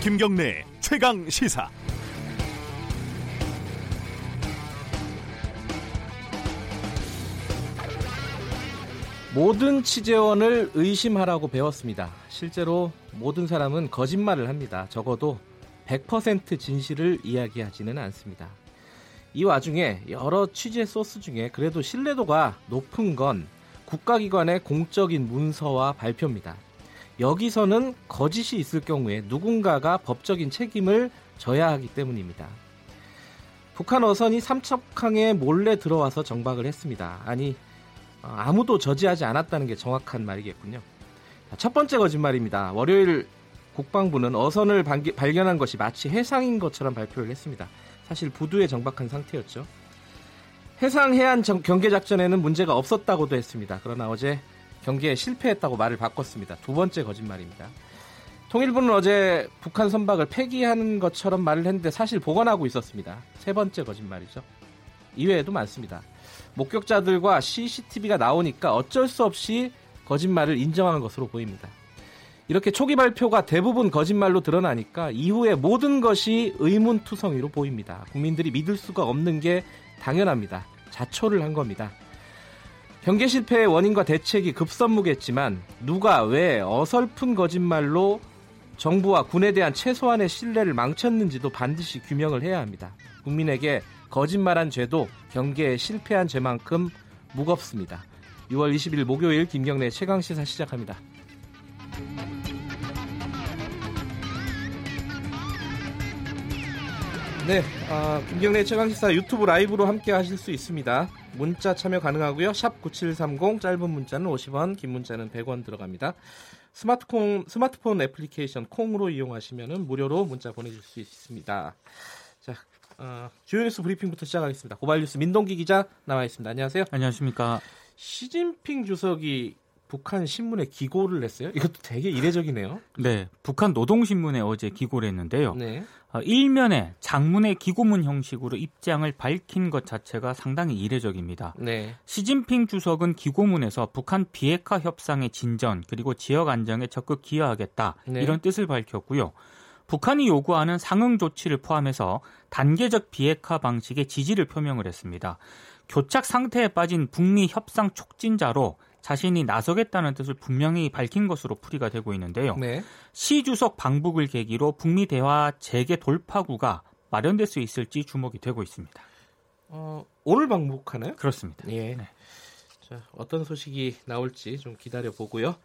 김경래 최강 시사. 모든 취재원을 의심하라고 배웠습니다. 실제로 모든 사람은 거짓말을 합니다. 적어도 100% 진실을 이야기하지는 않습니다. 이 와중에 여러 취재 소스 중에 그래도 신뢰도가 높은 건 국가기관의 공적인 문서와 발표입니다. 여기서는 거짓이 있을 경우에 누군가가 법적인 책임을 져야 하기 때문입니다. 북한 어선이 삼척항에 몰래 들어와서 정박을 했습니다. 아니, 어, 아무도 저지하지 않았다는 게 정확한 말이겠군요. 첫 번째 거짓말입니다. 월요일 국방부는 어선을 발견한 것이 마치 해상인 것처럼 발표를 했습니다. 사실 부두에 정박한 상태였죠. 해상 해안 경계 작전에는 문제가 없었다고도 했습니다. 그러나 어제 경기에 실패했다고 말을 바꿨습니다. 두 번째 거짓말입니다. 통일부는 어제 북한 선박을 폐기하는 것처럼 말을 했는데 사실 복원하고 있었습니다. 세 번째 거짓말이죠. 이외에도 많습니다. 목격자들과 CCTV가 나오니까 어쩔 수 없이 거짓말을 인정한 것으로 보입니다. 이렇게 초기 발표가 대부분 거짓말로 드러나니까 이후에 모든 것이 의문투성이로 보입니다. 국민들이 믿을 수가 없는 게 당연합니다. 자초를 한 겁니다. 경계 실패의 원인과 대책이 급선무겠지만 누가 왜 어설픈 거짓말로 정부와 군에 대한 최소한의 신뢰를 망쳤는지도 반드시 규명을 해야 합니다. 국민에게 거짓말한 죄도 경계에 실패한 죄만큼 무겁습니다. 6월 20일 목요일 김경래 최강 시사 시작합니다. 네, 아, 김경래 최강시사 유튜브 라이브로 함께 하실 수 있습니다. 문자 참여 가능하고요. 샵 9730 짧은 문자는 50원, 긴 문자는 100원 들어갑니다. 스마트폰 스마트폰 애플리케이션 콩으로 이용하시면 무료로 문자 보내줄 수 있습니다. 자, 어, 주요 뉴스 브리핑부터 시작하겠습니다. 고발 뉴스 민동기 기자 나와 있습니다. 안녕하세요. 안녕하십니까. 시진핑 주석이 북한 신문에 기고를 냈어요. 이것도 되게 이례적이네요. 네, 북한 노동신문에 어제 기고를 했는데요. 네. 어, 일면에 장문의 기고문 형식으로 입장을 밝힌 것 자체가 상당히 이례적입니다. 네. 시진핑 주석은 기고문에서 북한 비핵화 협상의 진전 그리고 지역 안정에 적극 기여하겠다 네. 이런 뜻을 밝혔고요. 북한이 요구하는 상응 조치를 포함해서 단계적 비핵화 방식의 지지를 표명을 했습니다. 교착 상태에 빠진 북미 협상 촉진자로 자신이 나서겠다는 뜻을 분명히 밝힌 것으로 풀이가 되고 있는데요. 네. 시 주석 방북을 계기로 북미 대화 재개 돌파구가 마련될 수 있을지 주목이 되고 있습니다. 어, 오늘 방북하나요? 그렇습니다. 예. 네. 자, 어떤 소식이 나올지 좀 기다려 보고요.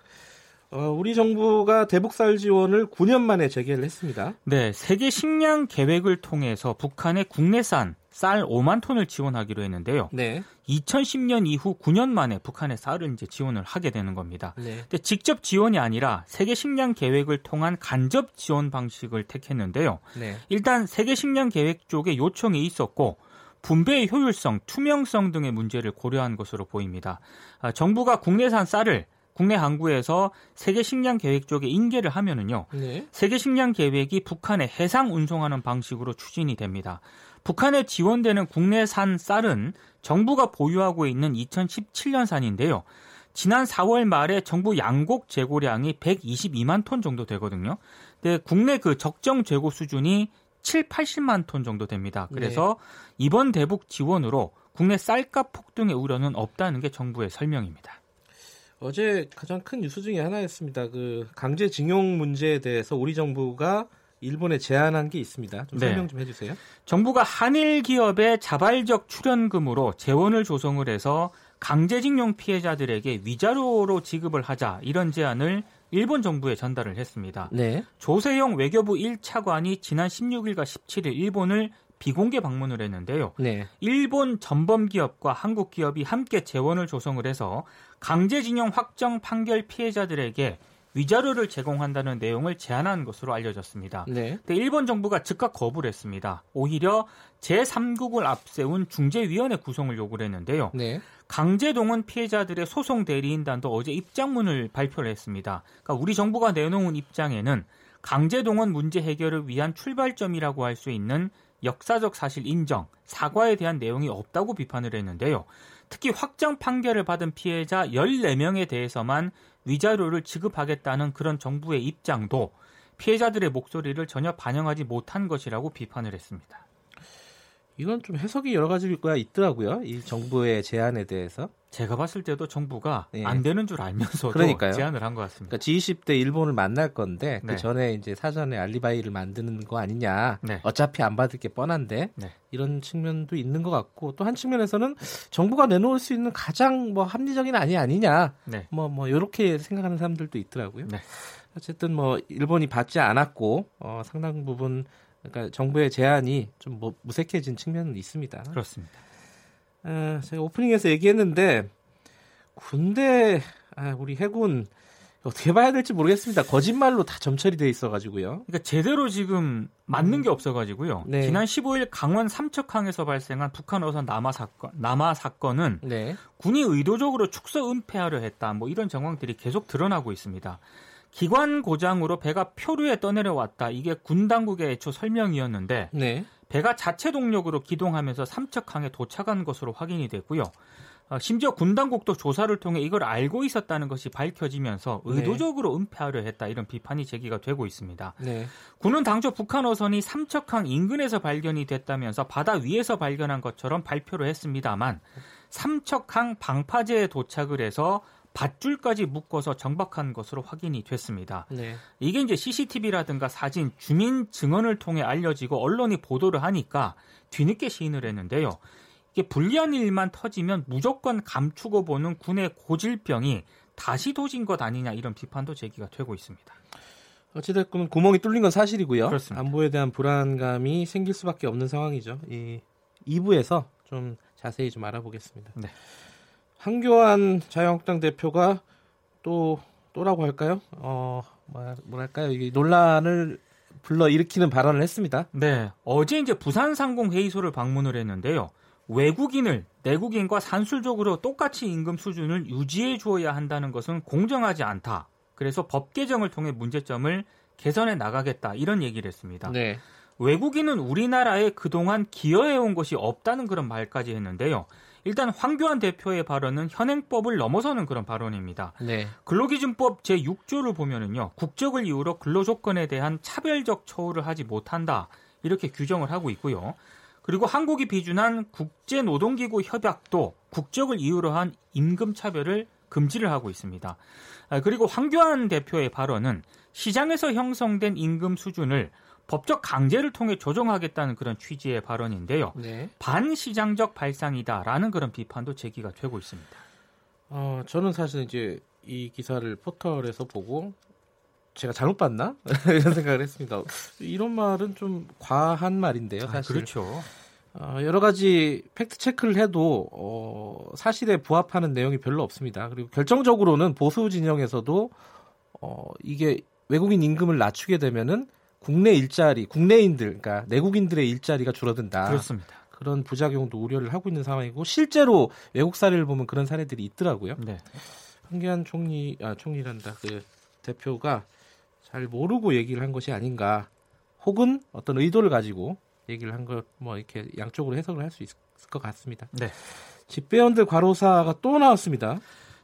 어, 우리 정부가 대북살 지원을 9년 만에 재개를 했습니다. 네, 세계 식량 계획을 통해서 북한의 국내산 쌀 5만 톤을 지원하기로 했는데요. 네. 2010년 이후 9년 만에 북한에 쌀을 이제 지원을 하게 되는 겁니다. 네. 근데 직접 지원이 아니라 세계 식량 계획을 통한 간접 지원 방식을 택했는데요. 네. 일단 세계 식량 계획 쪽에 요청이 있었고 분배의 효율성, 투명성 등의 문제를 고려한 것으로 보입니다. 아, 정부가 국내산 쌀을 국내 항구에서 세계 식량 계획 쪽에 인계를 하면은요. 네. 세계 식량 계획이 북한에 해상 운송하는 방식으로 추진이 됩니다. 북한에 지원되는 국내산 쌀은 정부가 보유하고 있는 2017년산인데요. 지난 4월 말에 정부 양곡 재고량이 122만 톤 정도 되거든요. 근데 국내 그 적정 재고 수준이 7, 80만 톤 정도 됩니다. 그래서 네. 이번 대북 지원으로 국내 쌀값 폭등의 우려는 없다는 게 정부의 설명입니다. 어제 가장 큰 뉴스 중에 하나였습니다. 그 강제징용 문제에 대해서 우리 정부가 일본에 제안한 게 있습니다. 좀 네. 설명 좀 해주세요. 정부가 한일 기업의 자발적 출연금으로 재원을 조성을 해서 강제징용 피해자들에게 위자료로 지급을 하자 이런 제안을 일본 정부에 전달을 했습니다. 네. 조세용 외교부 1차관이 지난 16일과 17일 일본을 비공개 방문을 했는데요. 네. 일본 전범 기업과 한국 기업이 함께 재원을 조성을 해서 강제징용 확정 판결 피해자들에게 위자료를 제공한다는 내용을 제안한 것으로 알려졌습니다. 네. 근데 일본 정부가 즉각 거부를 했습니다. 오히려 제3국을 앞세운 중재위원회 구성을 요구를 했는데요. 네. 강제동원 피해자들의 소송 대리인단도 어제 입장문을 발표를 했습니다. 그러니까 우리 정부가 내놓은 입장에는 강제동원 문제 해결을 위한 출발점이라고 할 수 있는 역사적 사실 인정, 사과에 대한 내용이 없다고 비판을 했는데요. 특히 확정 판결을 받은 피해자 14명에 대해서만 위자료를 지급하겠다는 그런 정부의 입장도 피해자들의 목소리를 전혀 반영하지 못한 것이라고 비판을 했습니다. 이건 좀 해석이 여러 가지가 있더라고요. 이 정부의 제안에 대해서. 제가 봤을 때도 정부가 예. 안 되는 줄 알면서도 그러니까요. 제안을 한 것 같습니다. 그러니까 G20대 일본을 만날 건데 그 네. 그 전에 이제 사전에 알리바이를 만드는 거 아니냐. 네. 어차피 안 받을 게 뻔한데 네. 이런 측면도 있는 것 같고 또 한 측면에서는 정부가 내놓을 수 있는 가장 뭐 합리적인 안이 아니냐. 뭐뭐 네. 뭐 이렇게 생각하는 사람들도 있더라고요. 네. 어쨌든 뭐 일본이 받지 않았고 어, 상당 부분 그러니까 정부의 제안이 좀 뭐 무색해진 측면은 있습니다. 그렇습니다. 아, 제가 오프닝에서 얘기했는데 군대 아, 우리 해군 어떻게 봐야 될지 모르겠습니다. 거짓말로 다 점철이 돼 있어가지고요. 그러니까 제대로 지금 맞는 게 없어가지고요. 네. 지난 15일 강원 삼척항에서 발생한 북한 어선 남하 사건, 남하 사건은 네. 군이 의도적으로 축소 은폐하려 했다. 뭐 이런 정황들이 계속 드러나고 있습니다. 기관 고장으로 배가 표류에 떠내려왔다. 이게 군 당국의 애초 설명이었는데 네. 배가 자체 동력으로 기동하면서 삼척항에 도착한 것으로 확인이 됐고요. 어, 심지어 군 당국도 조사를 통해 이걸 알고 있었다는 것이 밝혀지면서 네. 의도적으로 네. 은폐하려 했다 이런 비판이 제기가 되고 있습니다. 네. 군은 당초 북한 어선이 삼척항 인근에서 발견이 됐다면서 바다 위에서 발견한 것처럼 발표를 했습니다만 삼척항 방파제에 도착을 해서 밧줄까지 묶어서 정박한 것으로 확인이 됐습니다. 네. 이게 이제 CCTV라든가 사진, 주민 증언을 통해 알려지고 언론이 보도를 하니까 뒤늦게 시인을 했는데요. 이게 불리한 일만 터지면 무조건 감추고 보는 군의 고질병이 다시 도진 것 아니냐 이런 비판도 제기가 되고 있습니다. 어찌됐건 구멍이 뚫린 건 사실이고요. 그렇습니다. 안보에 대한 불안감이 생길 수밖에 없는 상황이죠. 이 2부에서 좀 자세히 좀 알아보겠습니다. 네. 한교안 자유한국당 대표가 또 또라고 할까요? 어, 뭐랄까요? 이게 논란을 불러 일으키는 발언을 했습니다. 네. 어제 이제 부산 상공 회의소를 방문을 했는데요. 외국인을 내국인과 산술적으로 똑같이 임금 수준을 유지해 주어야 한다는 것은 공정하지 않다. 그래서 법 개정을 통해 문제점을 개선해 나가겠다. 이런 얘기를 했습니다. 네. 외국인은 우리나라에 그동안 기여해 온 것이 없다는 그런 말까지 했는데요. 일단 황교안 대표의 발언은 현행법을 넘어서는 그런 발언입니다. 네. 근로기준법 제6조를 보면은요. 국적을 이유로 근로조건에 대한 차별적 처우를 하지 못한다. 이렇게 규정을 하고 있고요. 그리고 한국이 비준한 국제노동기구 협약도 국적을 이유로 한 임금 차별을 금지를 하고 있습니다. 아, 그리고 황교안 대표의 발언은 시장에서 형성된 임금 수준을 법적 강제를 통해 조정하겠다는 그런 취지의 발언인데요. 네. 반시장적 발상이다라는 그런 비판도 제기가 되고 있습니다. 어, 저는 사실 이제 이 기사를 포털에서 보고 제가 잘못 봤나 이런 생각을 했습니다. 이런 말은 좀 과한 말인데요, 아, 사실. 아, 그렇죠. 어, 여러 가지 팩트 체크를 해도 어, 사실에 부합하는 내용이 별로 없습니다. 그리고 결정적으로는 보수 진영에서도 어, 이게 외국인 임금을 낮추게 되면은 국내 일자리, 국내인들, 그러니까 내국인들의 일자리가 줄어든다. 그렇습니다. 그런 부작용도 우려를 하고 있는 상황이고 실제로 외국 사례를 보면 그런 사례들이 있더라고요. 네. 황교안 총리, 아 총리란다 그 대표가 잘 모르고 얘기를 한 것이 아닌가, 혹은 어떤 의도를 가지고 얘기를 한 것, 뭐 이렇게 양쪽으로 해석을 할 수 있을 것 같습니다. 네. 집배원들 과로사가 또 나왔습니다.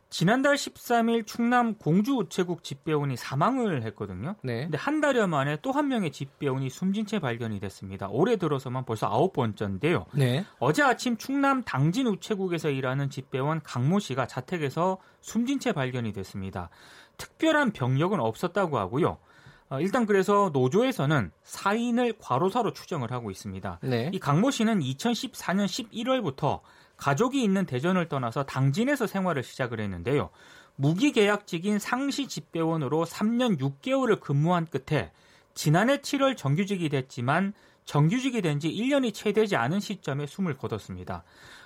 지난달 13일 충남 공주 우체국 집배원이 사망을 했거든요. 네. 근데 한 달여 만에 또 한 명의 집배원이 숨진 채 발견이 됐습니다. 올해 들어서만 벌써 아홉 번째인데요. 네. 어제 아침 충남 당진 우체국에서 일하는 집배원 강모 씨가 자택에서 숨진 채 발견이 됐습니다. 특별한 병력은 없었다고 하고요. 어, 일단 그래서 노조에서는 사인을 과로사로 추정을 하고 있습니다. 네. 이 강모 씨는 2014년 11월부터 가족이 있는 대전을 떠나서 당진에서 생활을 시작을 했는데요. 무기계약직인 상시 집배원으로 3년 6개월을 근무한 끝에 지난해 7월 정규직이 됐지만 정규직이 된 지 1년이 채 되지 않은 시점에 숨을 거뒀습니다.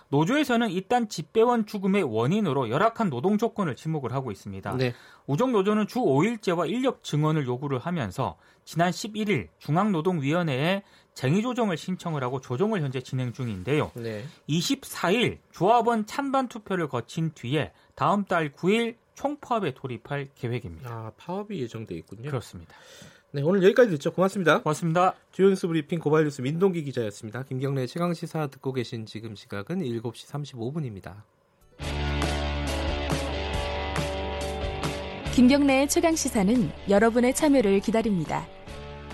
노조에서는 일단 집배원 죽음의 원인으로 열악한 노동 조건을 지목을 하고 있습니다. 네. 우정 노조는 주 5일제와 인력 증언을 요구를 하면서 지난 11일 중앙노동위원회에 쟁의 조정을 신청을 하고 조정을 현재 진행 중인데요. 네. 24일 조합원 찬반 투표를 거친 뒤에 다음 달 9일 총파업에 돌입할 계획입니다. 아, 파업이 예정돼 있군요. 그렇습니다. 네, 오늘 여기까지 듣죠. 고맙습니다. 고맙습니다. 주요 뉴스 브리핑 고발뉴스 민동기 기자였습니다. 김경래 최강 시사 듣고 계신 지금 시각은 7시 35분입니다. 김경래의 최강 시사는 여러분의 참여를 기다립니다.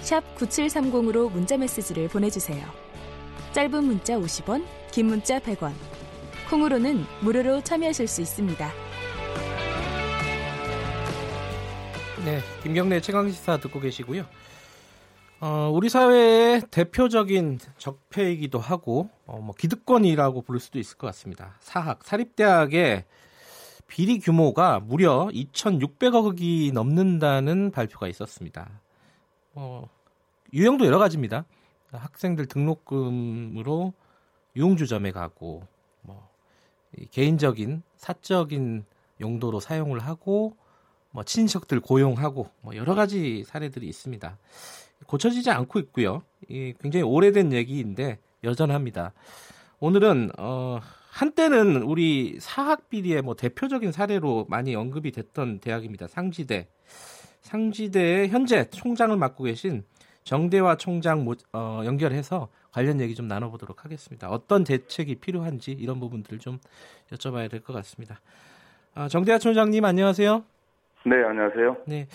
샵 9730으로 문자 메시지를 보내주세요. 짧은 문자 50원, 긴 문자 100원. 콩으로는 무료로 참여하실 수 있습니다. 네, 김경래 최강시사 듣고 계시고요. 어, 우리 사회의 대표적인 적폐이기도 하고 어, 뭐 기득권이라고 부를 수도 있을 것 같습니다. 사학, 사립대학의 비리 규모가 무려 2,600억이 넘는다는 발표가 있었습니다. 어, 유형도 여러 가지입니다. 학생들 등록금으로 유흥주점에 가고 뭐 개인적인 사적인 용도로 사용을 하고 뭐 친척들 고용하고 뭐 여러 가지 사례들이 있습니다. 고쳐지지 않고 있고요. 이 굉장히 오래된 얘기인데 여전합니다. 오늘은 어 한때는 우리 사학 비리의 뭐 대표적인 사례로 많이 언급이 됐던 대학입니다. 상지대. 상지대의 현재 총장을 맡고 계신 정대화 총장 어, 연결해서 관련 얘기 좀 나눠보도록 하겠습니다. 어떤 대책이 필요한지 이런 부분들을 좀 여쭤봐야 될 것 같습니다. 아, 정대화 총장님 안녕하세요. 네, 안녕하세요. 네.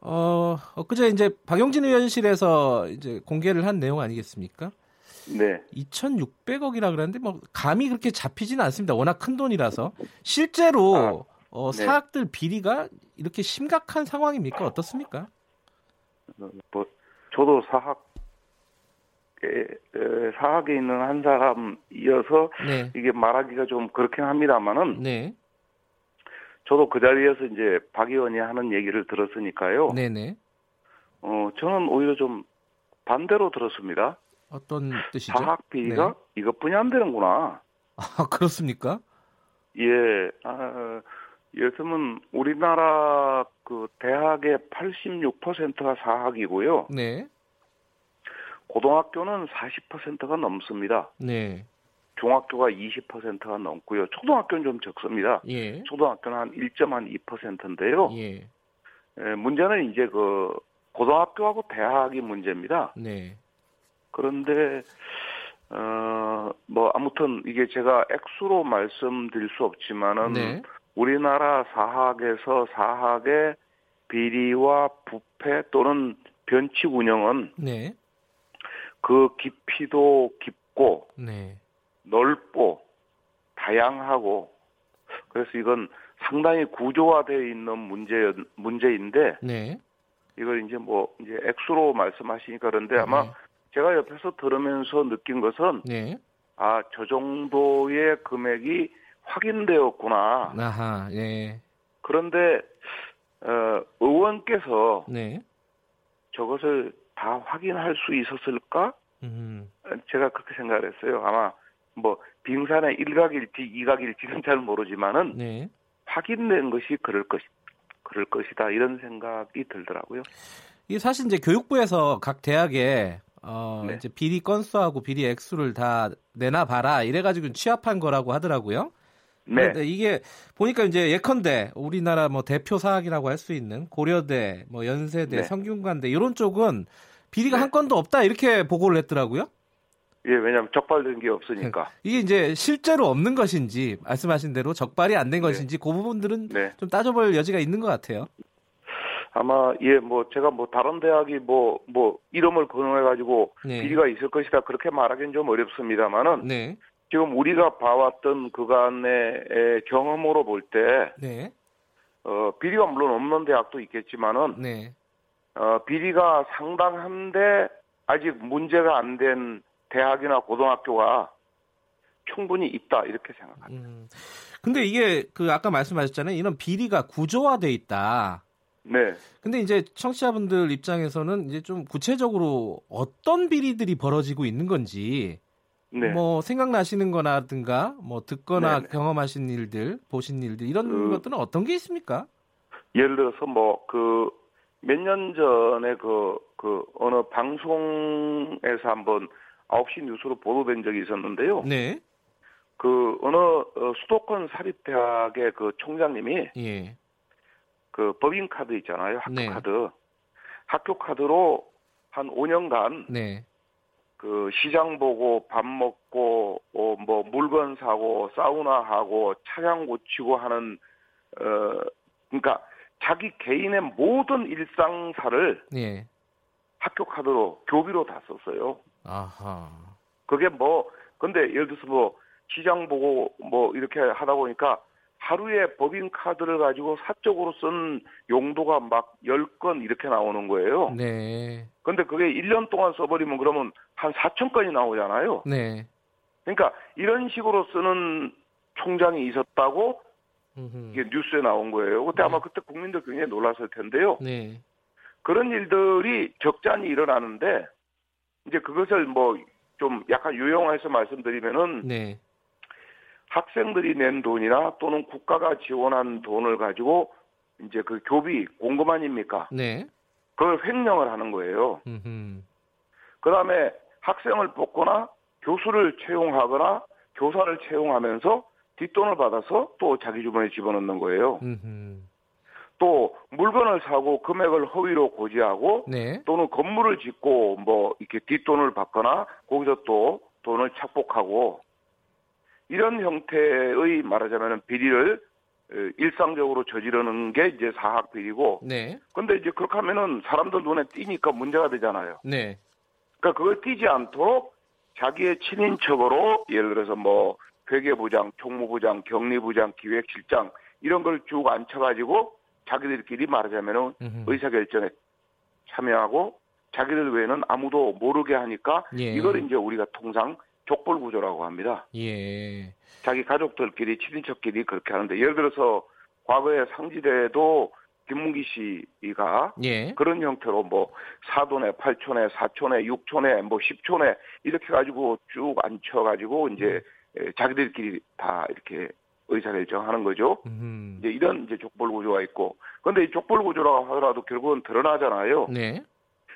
어, 엊그제 이제 박용진 의원실에서 이제 공개를 한 내용 아니겠습니까? 네. 2,600억이라 그러는데 뭐 감이 그렇게 잡히지는 않습니다. 워낙 큰 돈이라서 실제로 아, 어, 네. 사학들 비리가 이렇게 심각한 상황입니까? 어떻습니까? 뭐 저도 사학 사학에 있는 한 사람이어서 네. 이게 말하기가 좀 그렇긴 합니다만은 네. 저도 그 자리에서 이제 박 의원이 하는 얘기를 들었으니까요. 네네. 어 저는 오히려 좀 반대로 들었습니다. 어떤 뜻이죠? 사학 비리가 네. 이것뿐이 안 되는구나. 아 그렇습니까? 예. 아, 들면 우리나라 그 대학의 86%가 사학이고요. 네. 고등학교는 40%가 넘습니다. 네. 중학교가 20%가 넘고요. 초등학교는 좀 적습니다. 예. 초등학교는 한 1.2%인데요. 예. 예, 문제는 이제 그 고등학교하고 대학이 문제입니다. 네. 그런데 어 뭐 아무튼 이게 제가 액수로 말씀드릴 수 없지만은 네. 우리나라 사학에서 사학의 비리와 부패 또는 변칙 운영은 네. 그 깊이도 깊고 네. 넓고 다양하고 그래서 이건 상당히 구조화되어 있는 문제 문제인데 네. 이걸 이제 뭐 이제 액수로 말씀하시니까 그런데 아마 네. 제가 옆에서 들으면서 느낀 것은 네. 아저 정도의 금액이 확인되었구나. 아하, 예. 그런데 어, 의원께서 네. 저것을 다 확인할 수 있었을까? 음. 제가 그렇게 생각을 했어요. 아마 뭐 빙산의 일각일지 이각일지는 잘 모르지만은 네. 확인된 것이 그럴 것 그럴 것이다 이런 생각이 들더라고요. 이게 사실 이제 교육부에서 각 대학에 어 네. 이제 비리 건수하고 비리 액수를 다 내놔 봐라 이래 가지고 취합한 거라고 하더라고요. 네. 이게 보니까 이제 예컨대 우리나라 뭐 대표 사학이라고 할 수 있는 고려대, 뭐 연세대, 네. 성균관대 이런 쪽은 비리가 네. 한 건도 없다 이렇게 보고를 했더라고요. 예, 왜냐하면 적발된 게 없으니까. 이게 이제 실제로 없는 것인지 말씀하신 대로 적발이 안된 네. 것인지 그 부분들은 네. 좀 따져볼 여지가 있는 것 같아요. 아마 예, 뭐 제가 뭐 다른 대학이 뭐뭐 뭐 이름을 거론해 가지고 네. 비리가 있을 것이다 그렇게 말하기는 좀 어렵습니다만은 네. 지금 우리가 봐왔던 그간의 경험으로 볼 때, 네. 어, 비리가 물론 없는 대학도 있겠지만은, 네. 어, 비리가 상당한데 아직 문제가 안 된 대학이나 고등학교가 충분히 있다 이렇게 생각합니다. 음. 근데 이게 그 아까 말씀하셨잖아요. 이런 비리가 구조화돼 있다. 네. 근데 이제 청취자분들 입장에서는 이제 좀 구체적으로 어떤 비리들이 벌어지고 있는 건지 네. 뭐 생각나시는 거나든가 뭐 듣거나 네네. 네. 경험하신 일들, 보신 일들 이런 그, 것들은 어떤 게 있습니까? 예를 들어서 뭐 그 몇 년 전에 그, 그 어느 방송에서 한번 9시 뉴스로 보도된 적이 있었는데요. 네. 그 어느 어, 수도권 사립대학의 그 총장님이 예. 그 법인 카드 있잖아요. 학교 네. 카드. 학교 카드로 한 5년간 네. 그 시장 보고 밥 먹고 어, 뭐 물건 사고 사우나 하고 차량 고치고 하는 어 그러니까 자기 개인의 모든 일상사를 예. 학교 카드로 교비로 다 썼어요. 아하. 그게 뭐 근데 예를 들어서 뭐 시장 보고 뭐 이렇게 하다 보니까 하루에 법인 카드를 가지고 사적으로 쓴 용도가 막 10건 이렇게 나오는 거예요. 네. 근데 그게 1년 동안 써버리면 그러면 한 4천 건이 나오잖아요. 네. 그러니까 이런 식으로 쓰는 총장이 있었다고 이게 뉴스에 나온 거예요. 그때 네. 아마 그때 국민들 굉장히 놀랐을 텐데요. 네. 그런 일들이 적잖이 일어나는데 이제 그것을 뭐 좀 약간 유용해서 말씀드리면은 네. 학생들이 낸 돈이나 또는 국가가 지원한 돈을 가지고 이제 그 교비 공금 아닙니까? 네. 그걸 횡령을 하는 거예요. 그 다음에 학생을 뽑거나 교수를 채용하거나 교사를 채용하면서 뒷돈을 받아서 또 자기 주머니에 집어넣는 거예요. 음흠. 또 물건을 사고 금액을 허위로 고지하고 네. 또는 건물을 짓고 뭐 이렇게 뒷돈을 받거나 거기서 또 돈을 착복하고 이런 형태의 말하자면 비리를 일상적으로 저지르는 게 이제 사학 비리고. 네. 근데 이제 그렇게 하면은 사람들 눈에 띄니까 문제가 되잖아요. 네. 그러니까 그걸 띄지 않도록 자기의 친인척으로 예를 들어서 뭐 회계부장, 총무부장, 격리부장, 기획실장 이런 걸 쭉 앉혀가지고 자기들끼리 말하자면은 의사결정에 참여하고 자기들 외에는 아무도 모르게 하니까 예. 이걸 이제 우리가 통상 족벌 구조라고 합니다. 예. 자기 가족들끼리 친인척끼리 그렇게 하는데 예를 들어서 과거에 상지대도 김문기 씨가 예. 그런 형태로 뭐 사돈에 8촌에 4촌에 6촌에 뭐 10촌에 이렇게 가지고 쭉 앉혀 가지고 이제 음. 자기들끼리 다 이렇게 의사결정하는 거죠. 음. 이제 이런 이제 족벌 구조가 있고, 그런데 이 족벌 구조라고 하더라도 결국은 드러나잖아요. 네.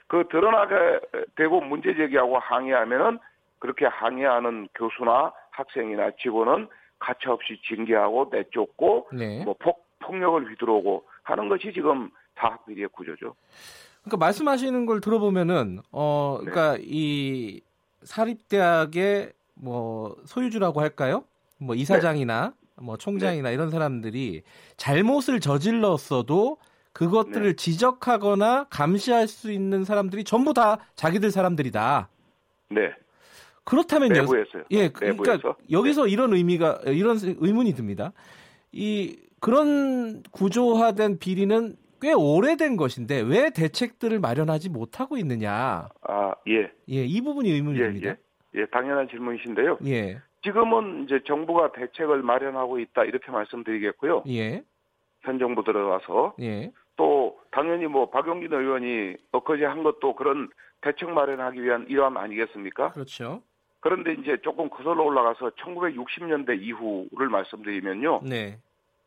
그 드러나게 되고 문제 제기하고 항의하면은 그렇게 항의하는 교수나 학생이나 직원은 가차없이 징계하고 내쫓고 네. 뭐 폭, 폭력을 휘두르고 하는 것이 지금 사학 비리의 구조죠. 그러니까 말씀하시는 걸 들어보면은 어 네. 그러니까 네. 이 사립대학의 뭐 소유주라고 할까요? 뭐 이사장이나 네. 뭐 총장이나 네. 이런 사람들이 잘못을 저질렀어도 그것들을 네. 지적하거나 감시할 수 있는 사람들이 전부 다 자기들 사람들이다. 네. 그렇다면요. 내부에서요. 예, 그러니까 내부에서? 여기서 네. 이런 의미가 이런 의문이 듭니다. 이 그런 구조화된 비리는 꽤 오래된 것인데 왜 대책들을 마련하지 못하고 있느냐? 아, 예. 예, 이 부분이 의문이 예, 듭니다. 예. 예, 당연한 질문이신데요. 예. 지금은 이제 정부가 대책을 마련하고 있다 이렇게 말씀드리겠고요. 예. 현 정부 들어와서 예. 또 당연히 뭐 박용진 의원이 엊그제 한 것도 그런 대책 마련하기 위한 일환 아니겠습니까? 그렇죠. 그런데 이제 조금 거슬러 올라가서 1960년대 이후를 말씀드리면요. 네.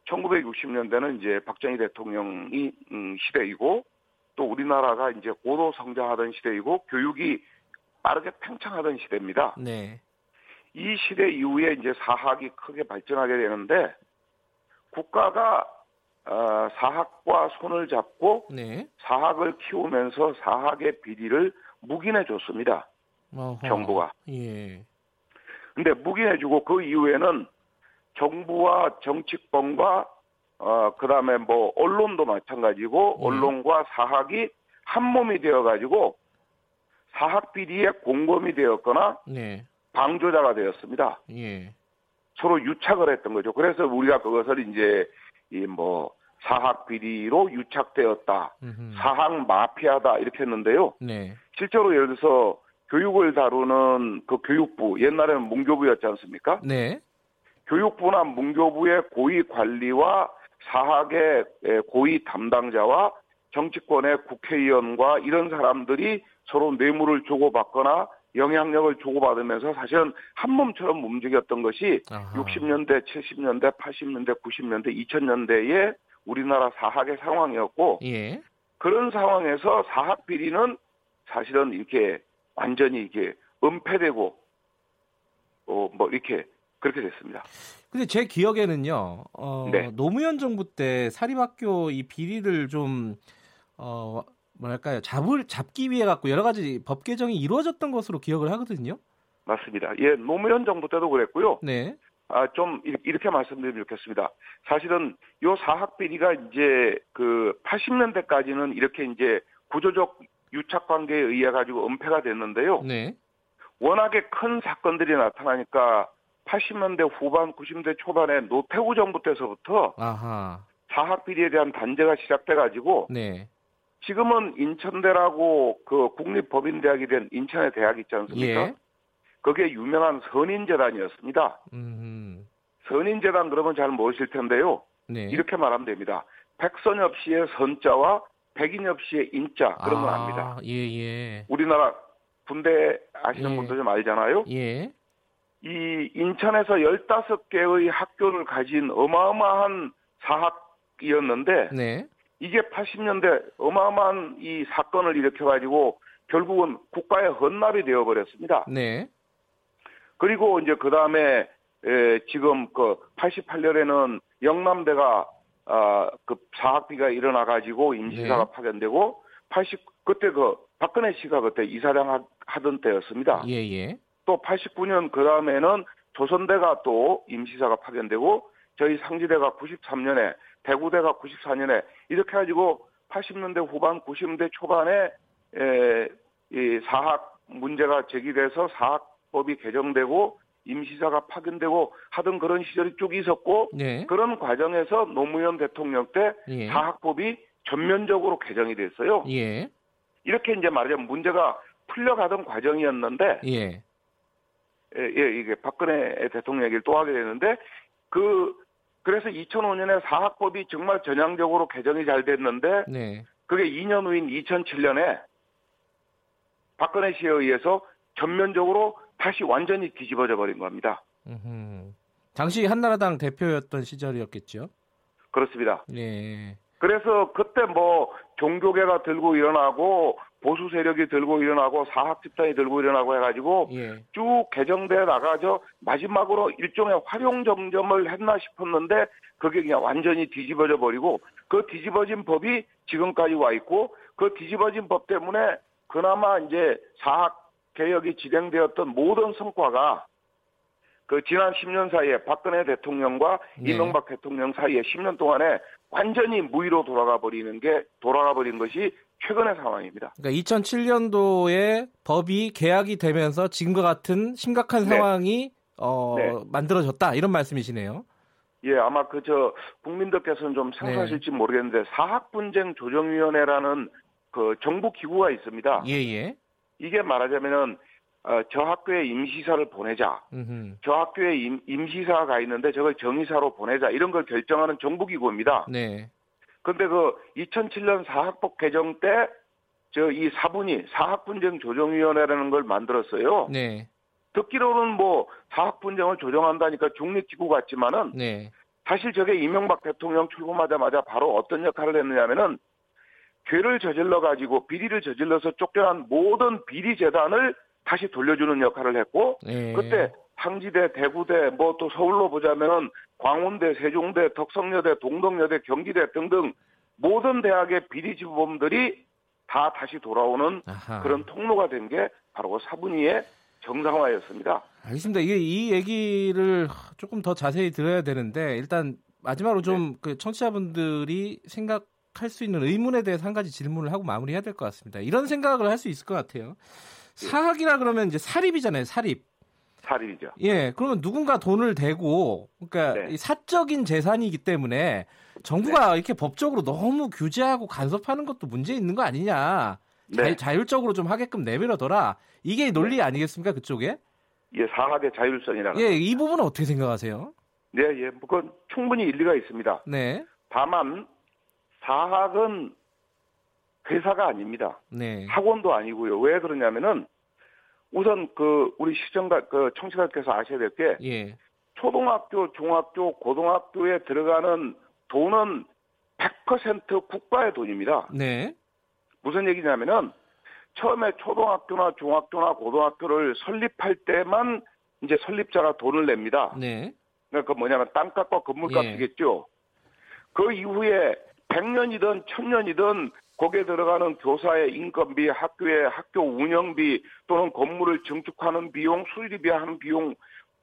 1960년대는 이제 박정희 대통령이 음, 시대이고 또 우리나라가 이제 고도 성장하던 시대이고 교육이 빠르게 팽창하던 시대입니다. 네. 이 시대 이후에 이제 사학이 크게 발전하게 되는데 국가가 어, 사학과 손을 잡고 네. 사학을 키우면서 사학의 비리를 묵인해 줬습니다. 어허. 정부가. 예. 근데 묵인해주고 그 이후에는 정부와 정치권과 어 그다음에 뭐 언론도 마찬가지고 예. 언론과 사학이 한 몸이 되어가지고 사학 비리의 공범이 되었거나 네. 방조자가 되었습니다. 예. 서로 유착을 했던 거죠. 그래서 우리가 그것을 이제 이 뭐 사학 비리로 유착되었다, 음흠. 사학 마피아다 이렇게 했는데요. 네. 실제로 예를 들어서 교육을 다루는 그 교육부 옛날에는 문교부였지 않습니까? 네. 교육부나 문교부의 고위 관리와 사학의 고위 담당자와 정치권의 국회의원과 이런 사람들이 서로 뇌물을 주고받거나 영향력을 주고받으면서 사실은 한 몸처럼 움직였던 것이 아하. 60년대, 70년대, 80년대, 90년대, 2000년대의 우리나라 사학의 상황이었고 예. 그런 상황에서 사학 비리는 사실은 이렇게 완전히 이게 은폐되고 어 뭐 이렇게 그렇게 됐습니다. 근데 제 기억에는요, 어, 네. 노무현 정부 때 사립학교 이 비리를 좀, 어, 뭐랄까요, 잡을, 잡기 위해 갖고 여러 가지 법 개정이 이루어졌던 것으로 기억을 하거든요. 맞습니다. 예, 노무현 정부 때도 그랬고요. 네. 아, 좀 이렇게 말씀드리면 좋겠습니다. 사실은 요 사학 비리가 이제 그 80년대까지는 이렇게 이제 구조적 유착 관계에 의해 가지고 은폐가 됐는데요. 네. 워낙에 큰 사건들이 나타나니까 80년대 후반, 90년대 초반에 노태우 정부 때서부터 아하. 사학 비리에 대한 단죄가 시작돼 가지고 네. 지금은 인천대라고 그 국립법인대학이 된 인천의 대학 있지 않습니까? 예. 그게 유명한 선인재단이었습니다. 음. 선인재단 그러면 잘 모르실 텐데요. 네. 이렇게 말하면 됩니다. 백선엽 씨의 선자와 백인엽 씨의 인자 그러면 아, 압니다. 예, 예. 우리나라 군대 아시는 예. 분들 좀 알잖아요. 예. 이 인천에서 15개의 학교를 가진 어마어마한 사학이었는데 네. 이게 80년대 어마어마한 이 사건을 일으켜 가지고 결국은 국가의 헌납이 되어 버렸습니다. 네. 그리고 이제 그 다음에 지금 그 88년에는 영남대가 아, 그 사학비가 일어나 가지고 임시사가 네. 파견되고 80 그때 그 박근혜 씨가 그때 이사장 하던 때였습니다. 예, 예. 또 89년 그 다음에는 조선대가 또 임시사가 파견되고 저희 상지대가 93년에 대구대가 94년에 이렇게 가지고 80년대 후반 90년대 초반에 에, 이 사학 문제가 제기돼서 사학법이 개정되고 임시사가 파견되고 하던 그런 시절이 쭉 있었고 네. 그런 과정에서 노무현 대통령 때 예. 사학법이 전면적으로 개정이 됐어요. 예. 이렇게 이제 말하자면 문제가 풀려가던 과정이었는데 예. 예, 예 이게 박근혜 대통령 얘기를 또 하게 되는데 그 그래서 2005년에 사학법이 정말 전향적으로 개정이 잘 됐는데 네. 그게 2년 후인 2007년에 박근혜 씨에 의해서 전면적으로 다시 완전히 뒤집어져 버린 겁니다. 음흠. 당시 한나라당 대표였던 시절이었겠죠? 그렇습니다. 네. 그래서 그때 뭐 종교계가 들고 일어나고 보수 세력이 들고 일어나고 사학 집단이 들고 일어나고 해가지고 예. 쭉 개정돼 나가죠. 마지막으로 일종의 활용 정점을 했나 싶었는데 그게 그냥 완전히 뒤집어져 버리고 그 뒤집어진 법이 지금까지 와 있고 그 뒤집어진 법 때문에 그나마 이제 사학 개혁이 진행되었던 모든 성과가 그 지난 10년 사이에 박근혜 대통령과 네. 이명박 대통령 사이에 10년 동안에 완전히 무위로 돌아가 버리는 게 돌아가 버린 것이 최근의 상황입니다. 그러니까 2007년도에 법이 개혁이 되면서 지금과 같은 심각한 네. 상황이 어, 네. 만들어졌다 이런 말씀이시네요. 예, 아마 그 저 국민들께서는 좀 생소하실지 네. 모르겠는데 사학 분쟁 조정위원회라는 그 정부 기구가 있습니다. 예, 예. 이게 말하자면은 어, 저 학교에 임시사를 보내자. 음흠. 저 학교에 임, 임시사가 있는데 저걸 정의사로 보내자. 이런 걸 결정하는 정부기구입니다. 네. 근데 그 2007년 사학법 개정 때 저 이 사분이 사학분쟁 조정위원회라는 걸 만들었어요. 네. 듣기로는 뭐 사학분쟁을 조정한다니까 중립기구 같지만은 네. 사실 저게 이명박 대통령 출범하자마자 바로 어떤 역할을 했느냐면은 죄를 저질러 가지고 비리를 저질러서 쫓겨난 모든 비리 재단을 다시 돌려주는 역할을 했고 네. 그때 상지대, 대구대, 뭐 또 서울로 보자면은 광운대, 세종대, 덕성여대, 동덕여대, 경기대 등등 모든 대학의 비리 지범들이 다 다시 돌아오는 아하. 그런 통로가 된 게 바로 그 사분위의 정상화였습니다. 알겠습니다. 이게 이 얘기를 조금 더 자세히 들어야 되는데 일단 마지막으로 좀그 네. 청취자분들이 생각 할 수 있는 의문에 대해서 한 가지 질문을 하고 마무리해야 될 것 같습니다. 이런 생각을 할 수 있을 것 같아요. 사학이라 그러면 이제 사립이잖아요, 사립. 사립이죠. 예, 그러면 누군가 돈을 대고, 그러니까 네. 사적인 재산이기 때문에 정부가 네. 이렇게 법적으로 너무 규제하고 간섭하는 것도 문제 있는 거 아니냐. 네. 자, 율적으로좀 하게끔 내밀어둬라. 이게 논리 네. 아니겠습니까, 그쪽에? 예, 사학의 자율성이라는. 예, 이 부분은 어떻게 생각하세요? 네, 예, 그건 충분히 일리가 있습니다. 네. 다만 사학은 회사가 아닙니다. 네. 학원도 아니고요. 왜 그러냐면은 우선 그 우리 시청자 그 청취자께서 아셔야 될게 예. 초등학교, 중학교, 고등학교에 들어가는 돈은 100% 국가의 돈입니다. 네. 무슨 얘기냐면은 처음에 초등학교나 중학교나 고등학교를 설립할 때만 이제 설립자가 돈을 냅니다. 네. 그러니까 그 뭐냐면 땅값과 건물값이겠죠. 예. 그 이후에 100년이든 1000년이든 거기에 들어가는 교사의 인건비, 학교의 학교 운영비 또는 건물을 증축하는 비용, 수리비 하는 비용,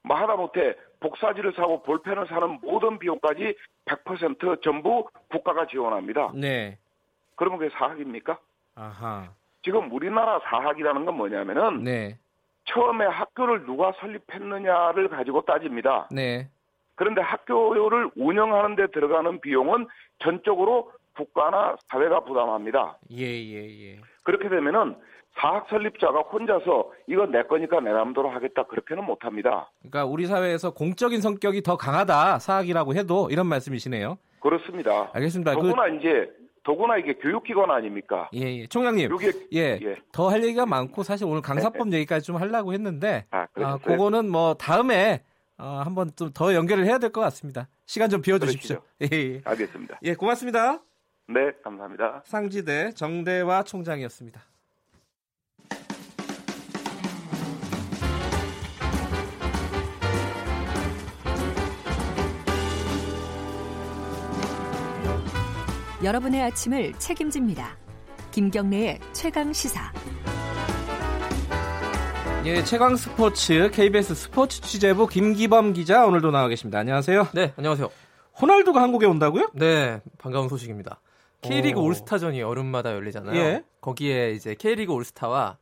뭐 하다못해 복사지를 사고 볼펜을 사는 모든 비용까지 100% 전부 국가가 지원합니다. 네. 그러면 그게 사학입니까? 아하. 지금 우리나라 사학이라는 건 뭐냐면은 네. 처음에 학교를 누가 설립했느냐를 가지고 따집니다. 네. 그런데 학교를 운영하는 데 들어가는 비용은 전적으로 국가나 사회가 부담합니다. 예, 예, 예. 그렇게 되면은 사학 설립자가 혼자서 이건 내 거니까 내 마음대로 하겠다 그렇게는 못 합니다. 그러니까 우리 사회에서 공적인 성격이 더 강하다 사학이라고 해도 이런 말씀이시네요. 그렇습니다. 알겠습니다. 더구나 그... 이제 더구나 이게 교육기관 아닙니까? 예, 예. 총장님. 요게, 예. 예. 더 할 얘기가 많고 사실 오늘 강사법 네. 얘기까지 좀 하려고 했는데 아, 아 그거는 뭐 다음에 어, 한번 좀 더 연결을 해야 될 것 같습니다. 시간 좀 비워 주십시오. 예, 예. 알겠습니다. 예, 고맙습니다. 네, 감사합니다. 상지대 정대화 총장이었습니다. 여러분의 아침을 책임집니다. 김경래의 최강 시사. 예, 최강 스포츠 KBS 스포츠 취재부 김기범 기자 오늘도 나와 계십니다. 안녕하세요. 네, 안녕하세요. 호날두가 한국에 온다고요? 네, 반가운 소식입니다. K리그 오. 올스타전이 여름마다 열리잖아요. 예? 거기에 이제 K리그 올스타와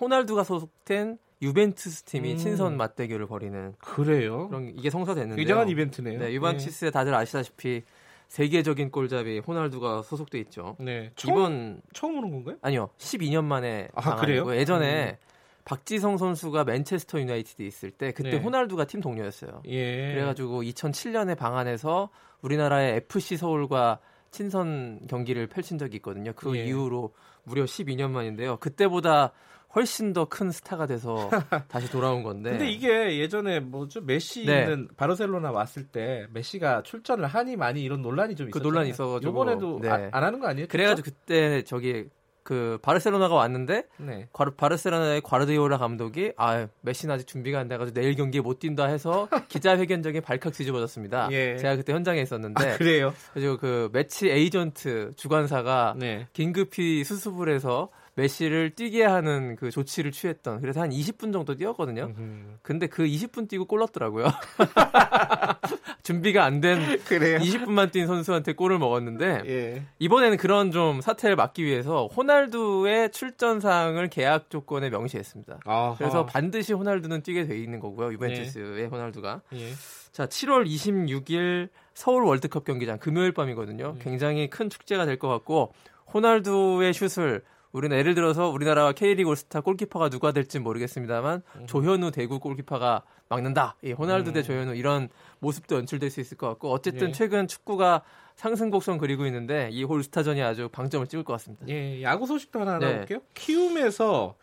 호날두가 소속된 유벤투스 팀이 음. 친선 맞대결을 벌이는 그래요? 그럼 이게 성사됐는데 굉장한 이벤트네요. 네, 유벤투스 예. 다들 아시다시피 세계적인 골잡이 호날두가 소속돼 있죠. 네. 처음, 이번 처음 오는 건가요? 아니요. 12년 만에 아, 그래요? 예전에 음. 박지성 선수가 맨체스터 유나이티드에 있을 때 그때 네. 호날두가 팀 동료였어요. 예. 그래가지고 2007년에 방한해서 우리나라의 FC 서울과 친선 경기를 펼친 적이 있거든요. 그 예. 이후로 무려 12년 만인데요. 그때보다 훨씬 더 큰 스타가 돼서 다시 돌아온 건데. 근데 이게 예전에 뭐죠 메시 네. 바르셀로나 왔을 때 메시가 출전을 하니 많이 이런 논란이 좀 있었죠. 그 논란이 있어가지고 이번에도 네. 아, 안 하는 거 아니에요? 그래가지고 그때 저기 그 바르셀로나가 왔는데 네. 바르셀로나의 과르디올라 감독이 아 메시는 아직 준비가 안 돼가지고 내일 경기에 못 뛴다 해서 기자회견적인 발칵 뒤집어졌습니다. 예. 제가 그때 현장에 있었는데 아, 그래요? 그리고 그 매치 에이전트 주관사가 네. 긴급히 수습을 해서 메시를 뛰게 하는 그 조치를 취했던 그래서 한 20분 정도 뛰었거든요. 근데 그 20분 뛰고 골 넣었더라고요. 준비가 안 된 20분만 뛴 선수한테 골을 먹었는데 예. 이번에는 그런 좀 사태를 막기 위해서 호날두의 출전 사항을 계약 조건에 명시했습니다. 아하. 그래서 반드시 호날두는 뛰게 돼 있는 거고요. 유벤투스의 예. 호날두가. 예. 자, 7월 26일 서울 월드컵 경기장 금요일 밤이거든요. 음. 굉장히 큰 축제가 될 것 같고 호날두의 슛을 우리는 예를 들어서 우리나라와 K리그 올스타 골키퍼가 누가 될지 모르겠습니다만 음. 조현우 대구 골키퍼가 막는다. 이 호날두 음. 대 조현우 이런 모습도 연출될 수 있을 것 같고 어쨌든 예. 최근 축구가 상승 곡선 그리고 있는데 이 홀스타전이 아주 방점을 찍을 것 같습니다. 예, 야구 소식도 하나 네. 알아볼게요. 키움에서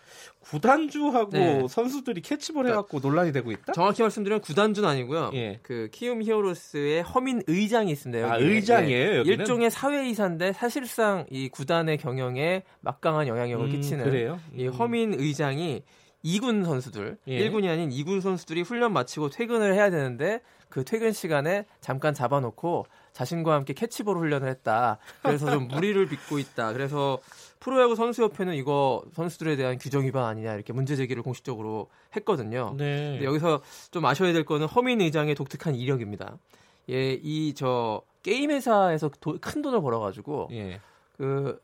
구단주하고 네. 선수들이 캐치볼 그러니까 해갖고 논란이 되고 있다? 정확히 말씀드리면 구단주는 아니고요. 예. 그 키움 히어로스의 허민 의장이 있습니다. 아, 의장이에요? 네. 일종의 사회이사인데 사실상 이 구단의 경영에 막강한 영향력을 음, 끼치는 그래요? 음. 이 허민 의장이 2군 선수들, 예. 1군이 아닌 2군 선수들이 훈련 마치고 퇴근을 해야 되는데 그 퇴근 시간에 잠깐 잡아놓고 자신과 함께 캐치볼 훈련을 했다. 그래서 좀 무리를 빚고 있다. 그래서 프로야구 선수협회는 이거 선수들에 대한 규정 위반 아니냐 이렇게 문제 제기를 공식적으로 했거든요. 네. 근데 여기서 좀 아셔야 될 거는 허민 의장의 독특한 이력입니다. 예, 이 저 게임 회사에서 도, 큰 돈을 벌어가지고 예. 그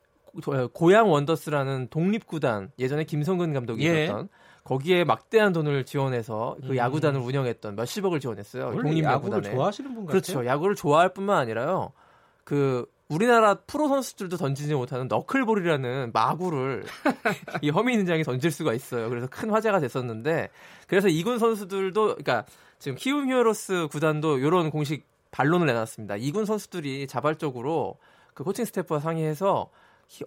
고양 원더스라는 독립 구단 예전에 김성근 감독이 예. 있었던 거기에 막대한 돈을 지원해서 그 음. 야구단을 운영했던 몇십억을 지원했어요. 독립 야구를 좋아하시는 분 같아요. 그렇죠. 야구를 좋아할 뿐만 아니라요. 그 우리나라 프로 선수들도 던지지 못하는 너클볼이라는 마구를 이 허민 의장이 던질 수가 있어요. 그래서 큰 화제가 됐었는데 그래서 이군 선수들도 그러니까 지금 키움 히어로스 구단도 이런 공식 반론을 내놨습니다. 이군 선수들이 자발적으로 그 코칭 스태프와 상의해서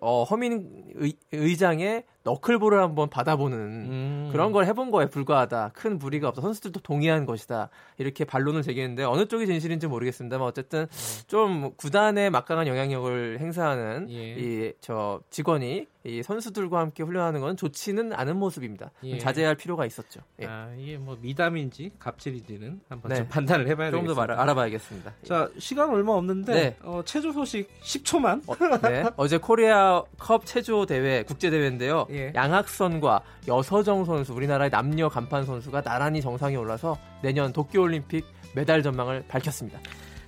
어, 허민 의, 장의 너클볼을 한번 받아보는 음. 그런 걸 해본 거에 불과하다. 큰 무리가 없다. 선수들도 동의한 것이다. 이렇게 반론을 제기했는데 어느 쪽이 진실인지 모르겠습니다만 어쨌든 음. 좀 구단에 막강한 영향력을 행사하는 예. 이저 직원이 이 선수들과 함께 훈련하는 건 좋지는 않은 모습입니다. 예. 자제할 필요가 있었죠. 예. 아, 이게 뭐 미담인지 갑질인지는 한번 네. 좀 판단을 해봐야 되겠습니다. 좀더 알아봐야겠습니다. 자, 시간 얼마 없는데 네. 어, 체조 소식 10초만. 어, 네. 어제 코리아 컵 체조 대회 국제 대회인데요. 예. 양학선과 여서정 선수 우리나라의 남녀 간판 선수가 나란히 정상에 올라서 내년 도쿄올림픽 메달 전망을 밝혔습니다.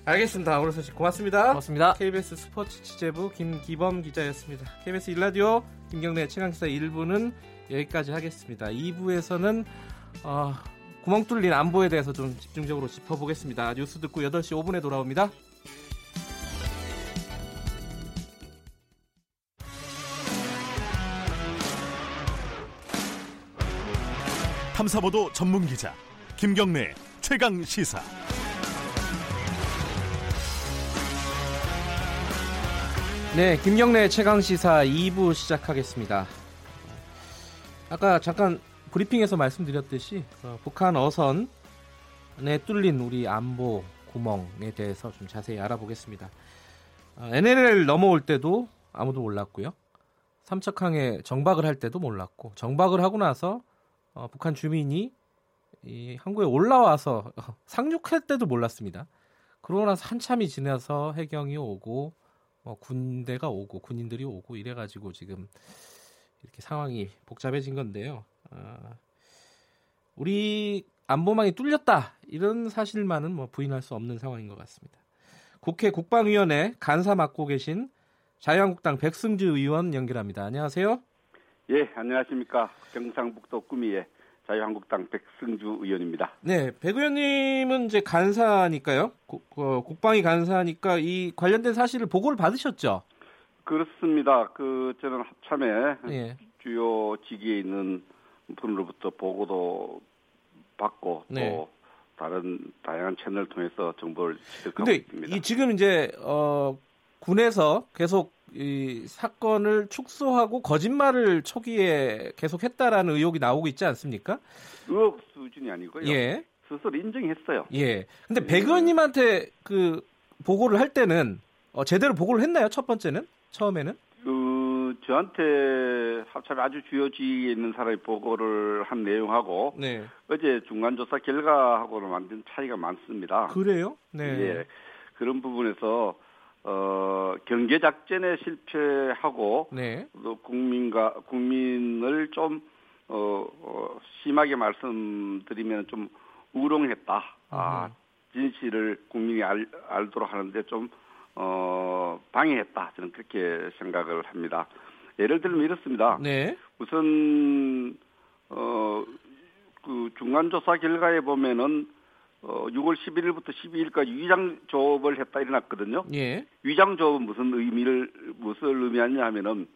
알겠습니다. 오늘 소식 고맙습니다. 고맙습니다. KBS 스포츠 취재부 김기범 기자였습니다. KBS 일라디오 김경래 최강시사 1부는 여기까지 하겠습니다. 2부에서는 어, 구멍 뚫린 안보에 대해서 좀 집중적으로 짚어보겠습니다. 뉴스 듣고 8시 5분에 돌아옵니다. 탐사보도 전문 기자 김경래 최강 시사. 네, 김경래 최강 시사 2부 시작하겠습니다. 아까 잠깐 브리핑에서 말씀드렸듯이 어, 북한 어선에 뚫린 우리 안보 구멍에 대해서 좀 자세히 알아보겠습니다. 어, NLL 넘어올 때도 아무도 몰랐고요. 삼척항에 정박을 할 때도 몰랐고 정박을 하고 나서 어, 북한 주민이 이 항구에 올라와서 상륙할 때도 몰랐습니다. 그러고 나서 한참이 지나서 해경이 오고 뭐 군대가 오고 군인들이 오고 이래가지고 지금 이렇게 상황이 복잡해진 건데요. 아, 우리 안보망이 뚫렸다 이런 사실만은 뭐 부인할 수 없는 상황인 것 같습니다. 국회 국방위원회 간사 맡고 계신 자유한국당 백승주 의원 연결합니다. 안녕하세요. 예, 안녕하십니까. 경상북도 구미의 자유한국당 백승주 의원입니다. 네, 백 의원님은 이제 간사니까요. 국, 어, 방위 간사니까 이 관련된 사실을 보고를 받으셨죠? 그렇습니다. 그 저는 합참에 예. 주요 직위에 있는 분으로부터 보고도 받고 네. 또 다른 다양한 채널을 통해서 정보를 취득하고 근데 있습니다. 이 지금 이제 어 군에서 계속 이 사건을 축소하고 거짓말을 초기에 계속했다라는 의혹이 나오고 있지 않습니까? 의혹 수준이 아니고요. 예. 스스로 인정했어요. 예. 근데 백 의원님한테 그 보고를 할 때는 어, 제대로 보고를 했나요? 첫 번째는 처음에는? 그 저한테 합참에 아주 주요 지위에 있는 사람이 보고를 한 내용하고 네. 어제 중간 조사 결과하고는 완전 차이가 많습니다. 그래요? 네. 예. 그런 부분에서 어, 경제 작전에 실패하고 네. 또 국민과 국민을 좀 어, 어, 심하게 말씀드리면 좀 우롱했다. 아, 진실을 국민이 알, 알도록 하는데 좀 어, 방해했다. 저는 그렇게 생각을 합니다. 예를 들면 이렇습니다. 네. 우선 어, 그 중간 조사 결과에 보면은 어, 6월 11일부터 12일까지 위장 조업을 했다 일어났거든요. 예. 위장 조업은 무슨 의미를 무슨 의미하냐 하면은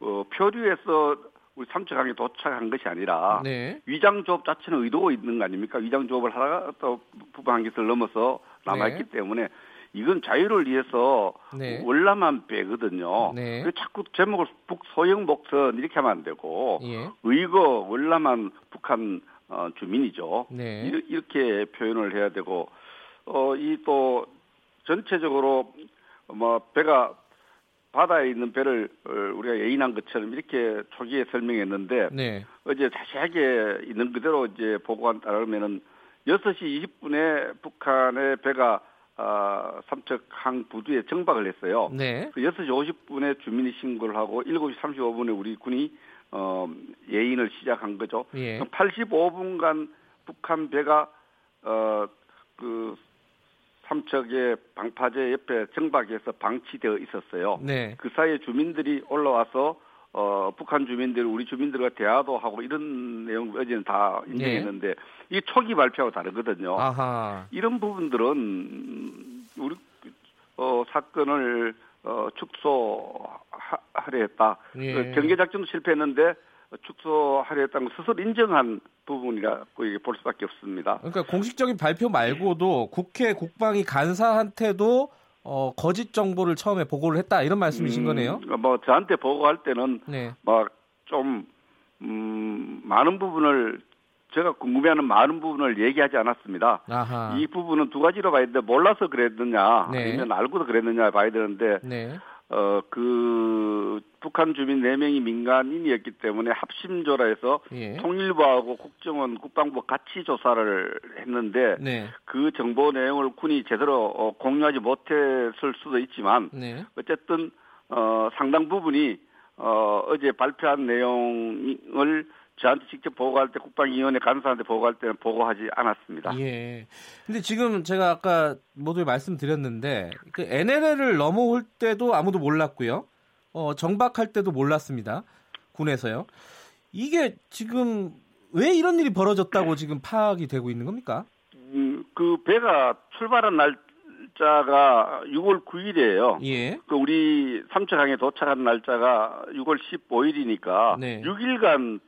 어, 표류에서 우리 삼척항에 도착한 것이 아니라 네. 위장 조업 자체는 의도가 있는 거 아닙니까? 위장 조업을 하다가 또 부방기를 넘어서 남아있기 네. 때문에 이건 자유를 위해서 네. 월남만 빼거든요. 네. 자꾸 제목을 북소형 목선 이렇게 하면 안 되고 예. 의거 월남한 북한 어, 주민이죠. 네. 이렇게 표현을 해야 되고 어, 이 또 전체적으로 뭐 배가 바다에 있는 배를 어, 우리가 예인한 것처럼 이렇게 초기에 설명했는데 네. 어제 자세하게 있는 그대로 이제 보고한 따르면은 6시 20분에 북한의 배가 아, 삼척항 부두에 정박을 했어요. 네. 그 6시 50분에 주민이 신고를 하고 7시 35분에 우리 군이 어, 예인을 시작한 거죠. 예. 85분간 북한 배가 어, 그 삼척의 방파제 옆에 정박해서 방치되어 있었어요. 네. 그 사이에 주민들이 올라와서 어, 북한 주민들, 우리 주민들과 대화도 하고 이런 내용 어제는 다 인정했는데 네. 이 초기 발표하고 다르거든요. 아하. 이런 부분들은 우리 어, 사건을 어, 축소하려 했다. 예. 그 경계작전도 실패했는데 축소하려 했다는 걸 스스로 인정한 부분이라고 볼 수밖에 없습니다. 그러니까 공식적인 발표 말고도 국회 국방위 간사한테도 어, 거짓 정보를 처음에 보고를 했다 이런 말씀이신 음, 거네요. 뭐 저한테 보고할 때는 네. 막좀 음, 많은 부분을 제가 궁금해하는 많은 부분을 얘기하지 않았습니다. 아하. 이 부분은 두 가지로 봐야 되는데 몰라서 그랬느냐 네. 아니면 알고도 그랬느냐 봐야 되는데 네. 어, 그, 북한 주민 4명이 민간인이었기 때문에 합심조라 해서 예. 통일부하고 국정원, 국방부 같이 조사를 했는데 네. 그 정보 내용을 군이 제대로 어, 공유하지 못했을 수도 있지만 네. 어쨌든 어, 상당 부분이 어, 어제 발표한 내용을 저한테 직접 보고할 때 국방위원회 간사한테 보고할 때는 보고하지 않았습니다. 예. 근데 지금 제가 아까 모두 말씀드렸는데 그 NLL을 넘어올 때도 아무도 몰랐고요. 어, 정박할 때도 몰랐습니다. 군에서요. 이게 지금 왜 이런 일이 벌어졌다고 지금 파악이 되고 있는 겁니까? 음, 그 배가 출발한 날짜가 6월 9일이에요. 예. 그 우리 삼척항에 도착한 날짜가 6월 15일이니까 네. 6일간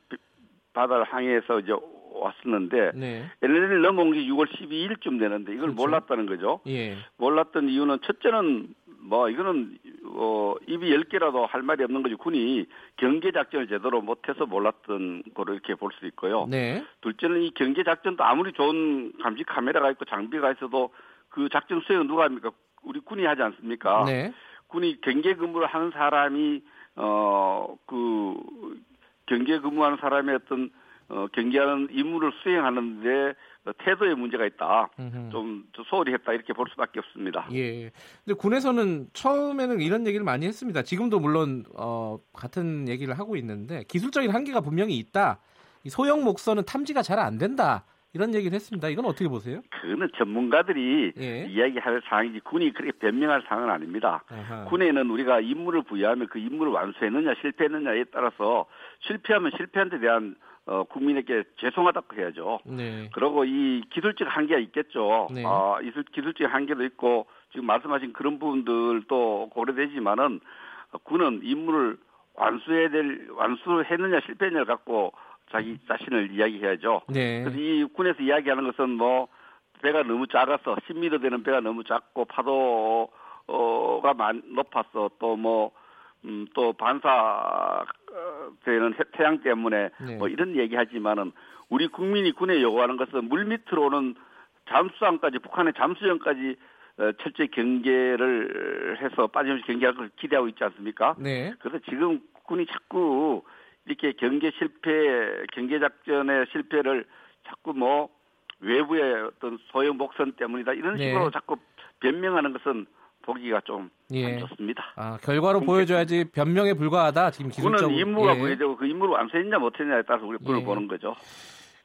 바다를 항해해서 이제 왔었는데 네. LN을 넘어온 게 6월 12일쯤 되는데 이걸 그렇죠. 몰랐다는 거죠. 예. 몰랐던 이유는 첫째는 뭐 이거는 어 입이 열 개라도 할 말이 없는 거지 군이 경계 작전을 제대로 못해서 몰랐던 거로 이렇게 볼 수 있고요. 네. 둘째는 이 경계 작전도 아무리 좋은 감시 카메라가 있고 장비가 있어도 그 작전 수행은 누가 합니까? 우리 군이 하지 않습니까? 네. 군이 경계 근무를 하는 사람이 어그 경계 근무하는 사람의 어떤 어 경계하는 임무를 수행하는데 태도에 문제가 있다. 좀 소홀히 했다 이렇게 볼 수밖에 없습니다. 예. 근데 군에서는 처음에는 이런 얘기를 많이 했습니다. 지금도 물론 어, 같은 얘기를 하고 있는데 기술적인 한계가 분명히 있다. 소형 목선은 탐지가 잘 안 된다. 이런 얘기를 했습니다. 이건 어떻게 보세요? 그거는 전문가들이 예. 이야기할 사항이지 군이 그렇게 변명할 사항은 아닙니다. 아하. 군에는 우리가 임무를 부여하면 그 임무를 완수했느냐 실패했느냐에 따라서 실패하면 실패한 데 대한 어, 국민에게 죄송하다고 해야죠. 네. 그리고 이 기술적 한계가 있겠죠. 네. 아, 기술, 기술적 한계도 있고 지금 말씀하신 그런 부분들도 고려되지만은 군은 임무를 완수해야 될 완수했느냐 실패했느냐를 갖고 자기 자신을 이야기해야죠. 네. 그래서 이 군에서 이야기하는 것은 뭐 배가 너무 작아서 10m 되는 배가 너무 작고 파도가 많, 높았어. 또 뭐 음, 또 반사 되는 태양 때문에 네. 뭐 이런 얘기하지만은 우리 국민이 군에 요구하는 것은 물 밑으로는 잠수함까지 북한의 잠수정까지 어, 철저히 경계를 해서 빠짐없이 경계할 걸 기대하고 있지 않습니까? 네. 그래서 지금 군이 자꾸 이렇게 경계 실패, 경계 작전의 실패를 자꾸 뭐 외부의 어떤 소형 목선 때문이다 이런 네. 식으로 네. 자꾸 변명하는 것은 보기가 좀안 예. 좋습니다. 아, 결과로 보여줘야지 변명에 불과하다. 지금 기술적으로. 그는 임무가 예. 보여지고 그 임무를 완수했냐 못했냐에 따라서 우리 그걸 예. 보는 거죠.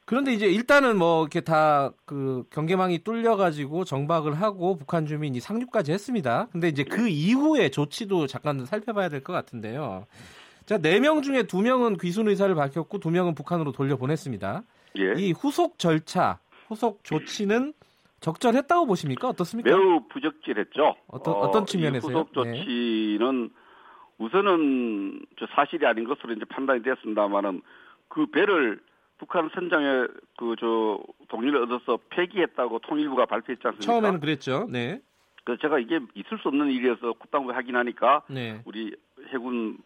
그런데 이제 일단은 뭐 이렇게 다 그 경계망이 뚫려가지고 정박을 하고 북한 주민이 상륙까지 했습니다. 근데 이제 그 이후의 조치도 잠깐 살펴봐야 될 것 같은데요. 자, 4명 중에 2명은 귀순 의사를 밝혔고 2명은 북한으로 돌려보냈습니다. 예. 이 후속 절차, 후속 조치는 적절했다고 보십니까? 어떻습니까? 매우 부적절했죠. 어떤 어떤 측면에서요? 후속 조치는 네. 우선은 사실이 아닌 것으로 이제 판단이 되었습니다만은 그 배를 북한 선장에 그저 동의를 얻어서 폐기했다고 통일부가 발표했지 않습니까? 처음에는 그랬죠. 네. 그 제가 이게 있을 수 없는 일이어서 국방부에 확인하니까 네. 우리 해군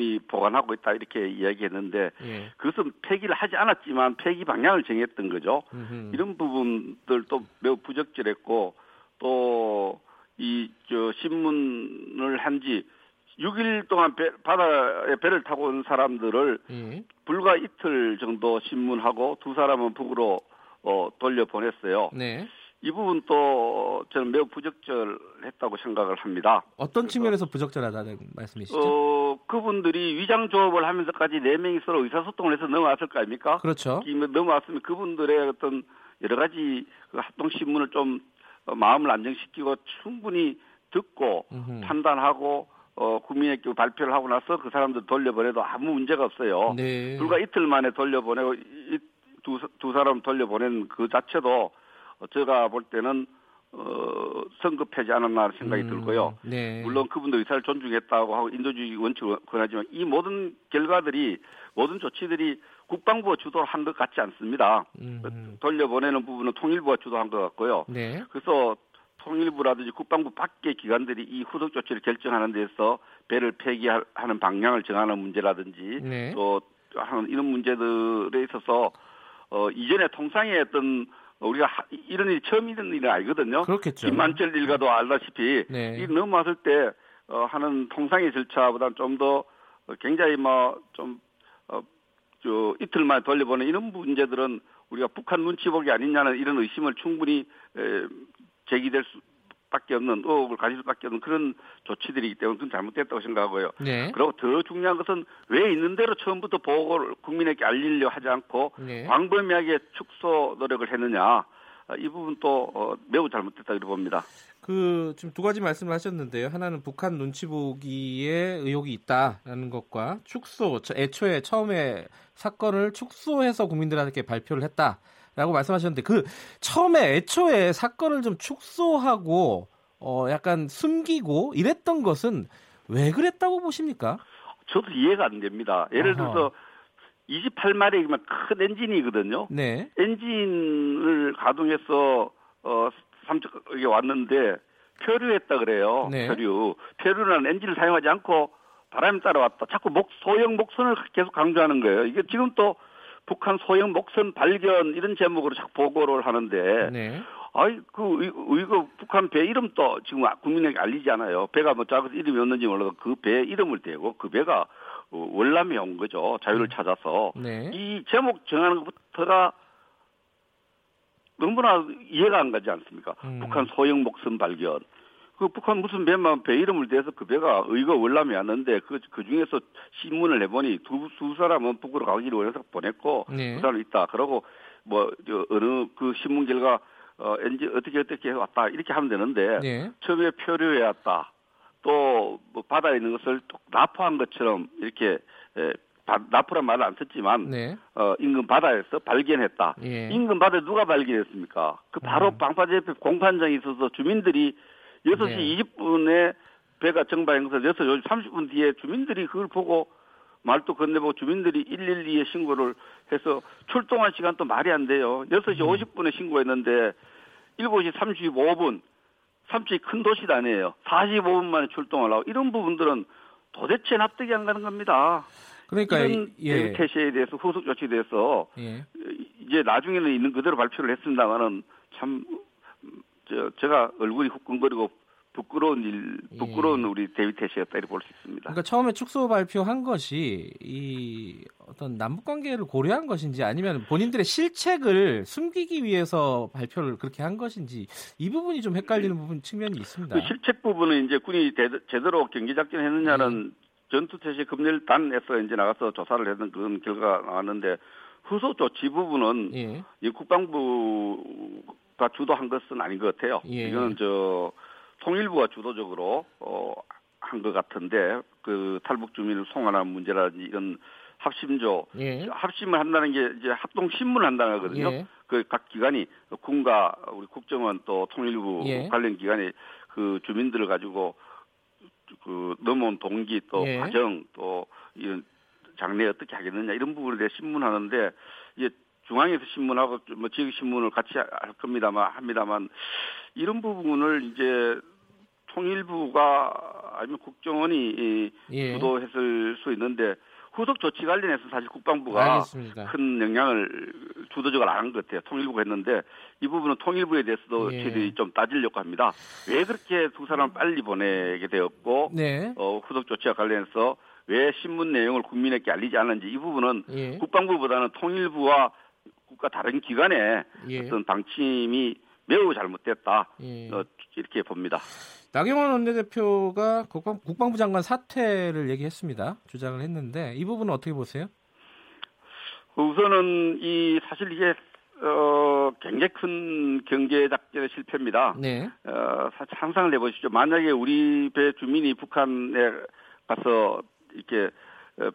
이 보관하고 있다 이렇게 이야기했는데 예. 그것은 폐기를 하지 않았지만 폐기 방향을 정했던 거죠. 음흠. 이런 부분들도 매우 부적절했고 또 이 저 신문을 한지 6일 동안 배, 바다에 배를 타고 온 사람들을 예. 불과 이틀 정도 신문하고 두 사람은 북으로 어, 돌려 보냈어요. 네. 이 부분도 저는 매우 부적절했다고 생각을 합니다. 어떤 측면에서 부적절하다는 말씀이시죠? 어, 그분들이 위장 조업을 하면서까지 네 명이 서로 의사소통을 해서 넘어왔을 거 아닙니까? 그렇죠. 넘어왔으면 그분들의 어떤 여러 가지 그 합동 신문을 좀 어, 마음을 안정시키고 충분히 듣고 음흠. 판단하고 어, 국민에게 발표를 하고 나서 그 사람들 돌려보내도 아무 문제가 없어요. 네. 불과 이틀 만에 돌려보내고 이, 두, 두 사람 돌려보낸 그 자체도 제가 볼 때는 어, 성급하지 않았나 생각이 음, 들고요. 네. 물론 그분들 의사를 존중했다고 하고 인도주의 원칙을 권하지만 이 모든 결과들이 모든 조치들이 국방부가 주도를 한 것 같지 않습니다. 음. 돌려보내는 부분은 통일부가 주도한 것 같고요. 네. 그래서 통일부라든지 국방부 밖의 기관들이 이 후속 조치를 결정하는 데서 배를 폐기하는 방향을 정하는 문제라든지 네. 또 하는 이런 문제들에 있어서 어 이전에 통상의 어떤 우리가 하, 이런 일이 처음 있는 일은 아니거든요. 그렇겠죠. 김만철 일가도 알다시피 네. 이 넘어왔을 때 어, 하는 통상의 절차보다는 좀 더 굉장히 뭐좀 어, 저 이틀 만에 돌려보는 이런 문제들은 우리가 북한 눈치 보기 아니냐는 이런 의심을 충분히 에, 제기될 수 수밖에 없는 의혹을 가질 수밖에 없는 그런 조치들이기 때문에 그건 잘못됐다고 생각하고요. 네. 그리고 더 중요한 것은 왜 있는 대로 처음부터 보고를 국민에게 알리려 하지 않고 네. 광범위하게 축소 노력을 했느냐 이 부분 또 어, 매우 잘못됐다 이렇게 봅니다. 그 지금 두 가지 말씀을 하셨는데요. 하나는 북한 눈치 보기에 의혹이 있다라는 것과 축소 애초에 처음에 사건을 축소해서 국민들한테 발표를 했다 라고 말씀하셨는데 그 처음에 애초에 사건을 좀 축소하고 어 약간 숨기고 이랬던 것은 왜 그랬다고 보십니까? 저도 이해가 안 됩니다. 예를 들어서 28마력이면 큰 엔진이거든요. 네. 엔진을 가동해서 어 삼척에 왔는데 표류했다 그래요. 네. 표류. 표류는 엔진을 사용하지 않고 바람이 따라 왔다. 자꾸 목 소형 목선을 계속 강조하는 거예요. 이게 지금 또 북한 소형 목선 발견 이런 제목으로 자꾸 보고를 하는데 네. 아이 그 이거 북한 배 이름도 지금 국민에게 알리지 않아요. 배가 뭐 작아서 이름이 없는지 몰라도 그 배 이름을 대고 그 배가 월남에 온 거죠. 자유를 음. 찾아서 네. 이 제목 정하는 것부터가 너무나 이해가 안 가지 않습니까? 음. 북한 소형 목선 발견. 그 북한 무슨 배만 배 이름을 대서 그 배가 의거 월남이 왔는데 그, 그 중에서 신문을 내보니 두, 두 사람은 북으로 가기로 원해서 보냈고 네. 그 사람 있다. 그러고 뭐, 저, 어느 그 신문 결과 어, 엔진 어떻게 어떻게 왔다. 이렇게 하면 되는데 네. 처음에 표류해 왔다. 또 뭐 바다에 있는 것을 또 납포한 것처럼 이렇게 에, 나프란 말을 안 썼지만 네. 어, 인근 바다에서 발견했다. 예. 인근 바다에 누가 발견했습니까? 그 바로 음. 방파제 옆에 공판장이 있어서 주민들이 6시 네. 20분에 배가 정방해서 6시 30분 뒤에 주민들이 그걸 보고 말도 건네보고 주민들이 112에 신고를 해서 출동한 시간도 말이 안 돼요. 6시 음. 50분에 신고했는데 7시 35분 삼척이 큰 도시도 아니에요. 45분 만에 출동을 하고 이런 부분들은 도대체 납득이 안 가는 겁니다. 그러니까 이런 예. 태시에 대해서 후속 조치에 대해서 예. 이제 나중에는 있는 그대로 발표를 했습니다만은 참 저, 제가 얼굴이 후끈거리고 부끄러운 일, 예. 부끄러운 예. 우리 데이비 시였다 이렇게 볼수 있습니다. 그러니까 처음에 축소 발표한 것이 이 어떤 남북 관계를 고려한 것인지 아니면 본인들의 실책을 숨기기 위해서 발표를 그렇게 한 것인지 이 부분이 좀 헷갈리는 부분 측면이 있습니다. 그 실책 부분은 이제 군이 대, 제대로 경기 작전 했느냐는 예. 전투태세 금일단에서 이제 나가서 조사를 했던 그런 결과가 나왔는데 후속 조치 부분은 예. 이 국방부 가 주도한 것은 아닌 것 같아요. 예. 이거는 저 통일부가 주도적으로 어, 한 것 같은데 그 탈북 주민을 송환하는 문제라든지 이런 합심조 예. 합심을 한다는 게 이제 합동 신문을 한다는 거거든요. 예. 그각 기관이 군과 우리 국정원 또 통일부 예. 관련 기관이 그 주민들을 가지고 그 넘어온 동기 또 예. 과정 또 이런 장래 어떻게 하겠느냐 이런 부분에 대해 신문하는데 이제 중앙에서 신문하고 뭐 지역 신문을 같이 할 겁니다만 합니다만 이런 부분을 이제 통일부가 아니면 국정원이 예. 주도했을 수 있는데 후속 조치 관련해서 사실 국방부가 알겠습니다. 큰 영향을 주도적으로 안 한 것 같아요. 통일부가 했는데 이 부분은 통일부에 대해서도 예. 저희들이 좀 따지려고 합니다. 왜 그렇게 두 사람 빨리 보내게 되었고 네. 어, 후속 조치와 관련해서 왜 신문 내용을 국민에게 알리지 않는지 이 부분은 예. 국방부보다는 통일부와 국가 다른 기관의 예. 어떤 방침이 매우 잘못됐다 예. 어, 이렇게 봅니다. 나경원 원내대표가 국방, 국방부 장관 사퇴를 얘기했습니다. 주장을 했는데 이 부분은 어떻게 보세요? 우선은 이 사실 이게 어 굉장히 큰 경제 작전의 실패입니다. 네. 어 상상을 해보시죠. 만약에 우리 배 주민이 북한에 가서 이렇게 어,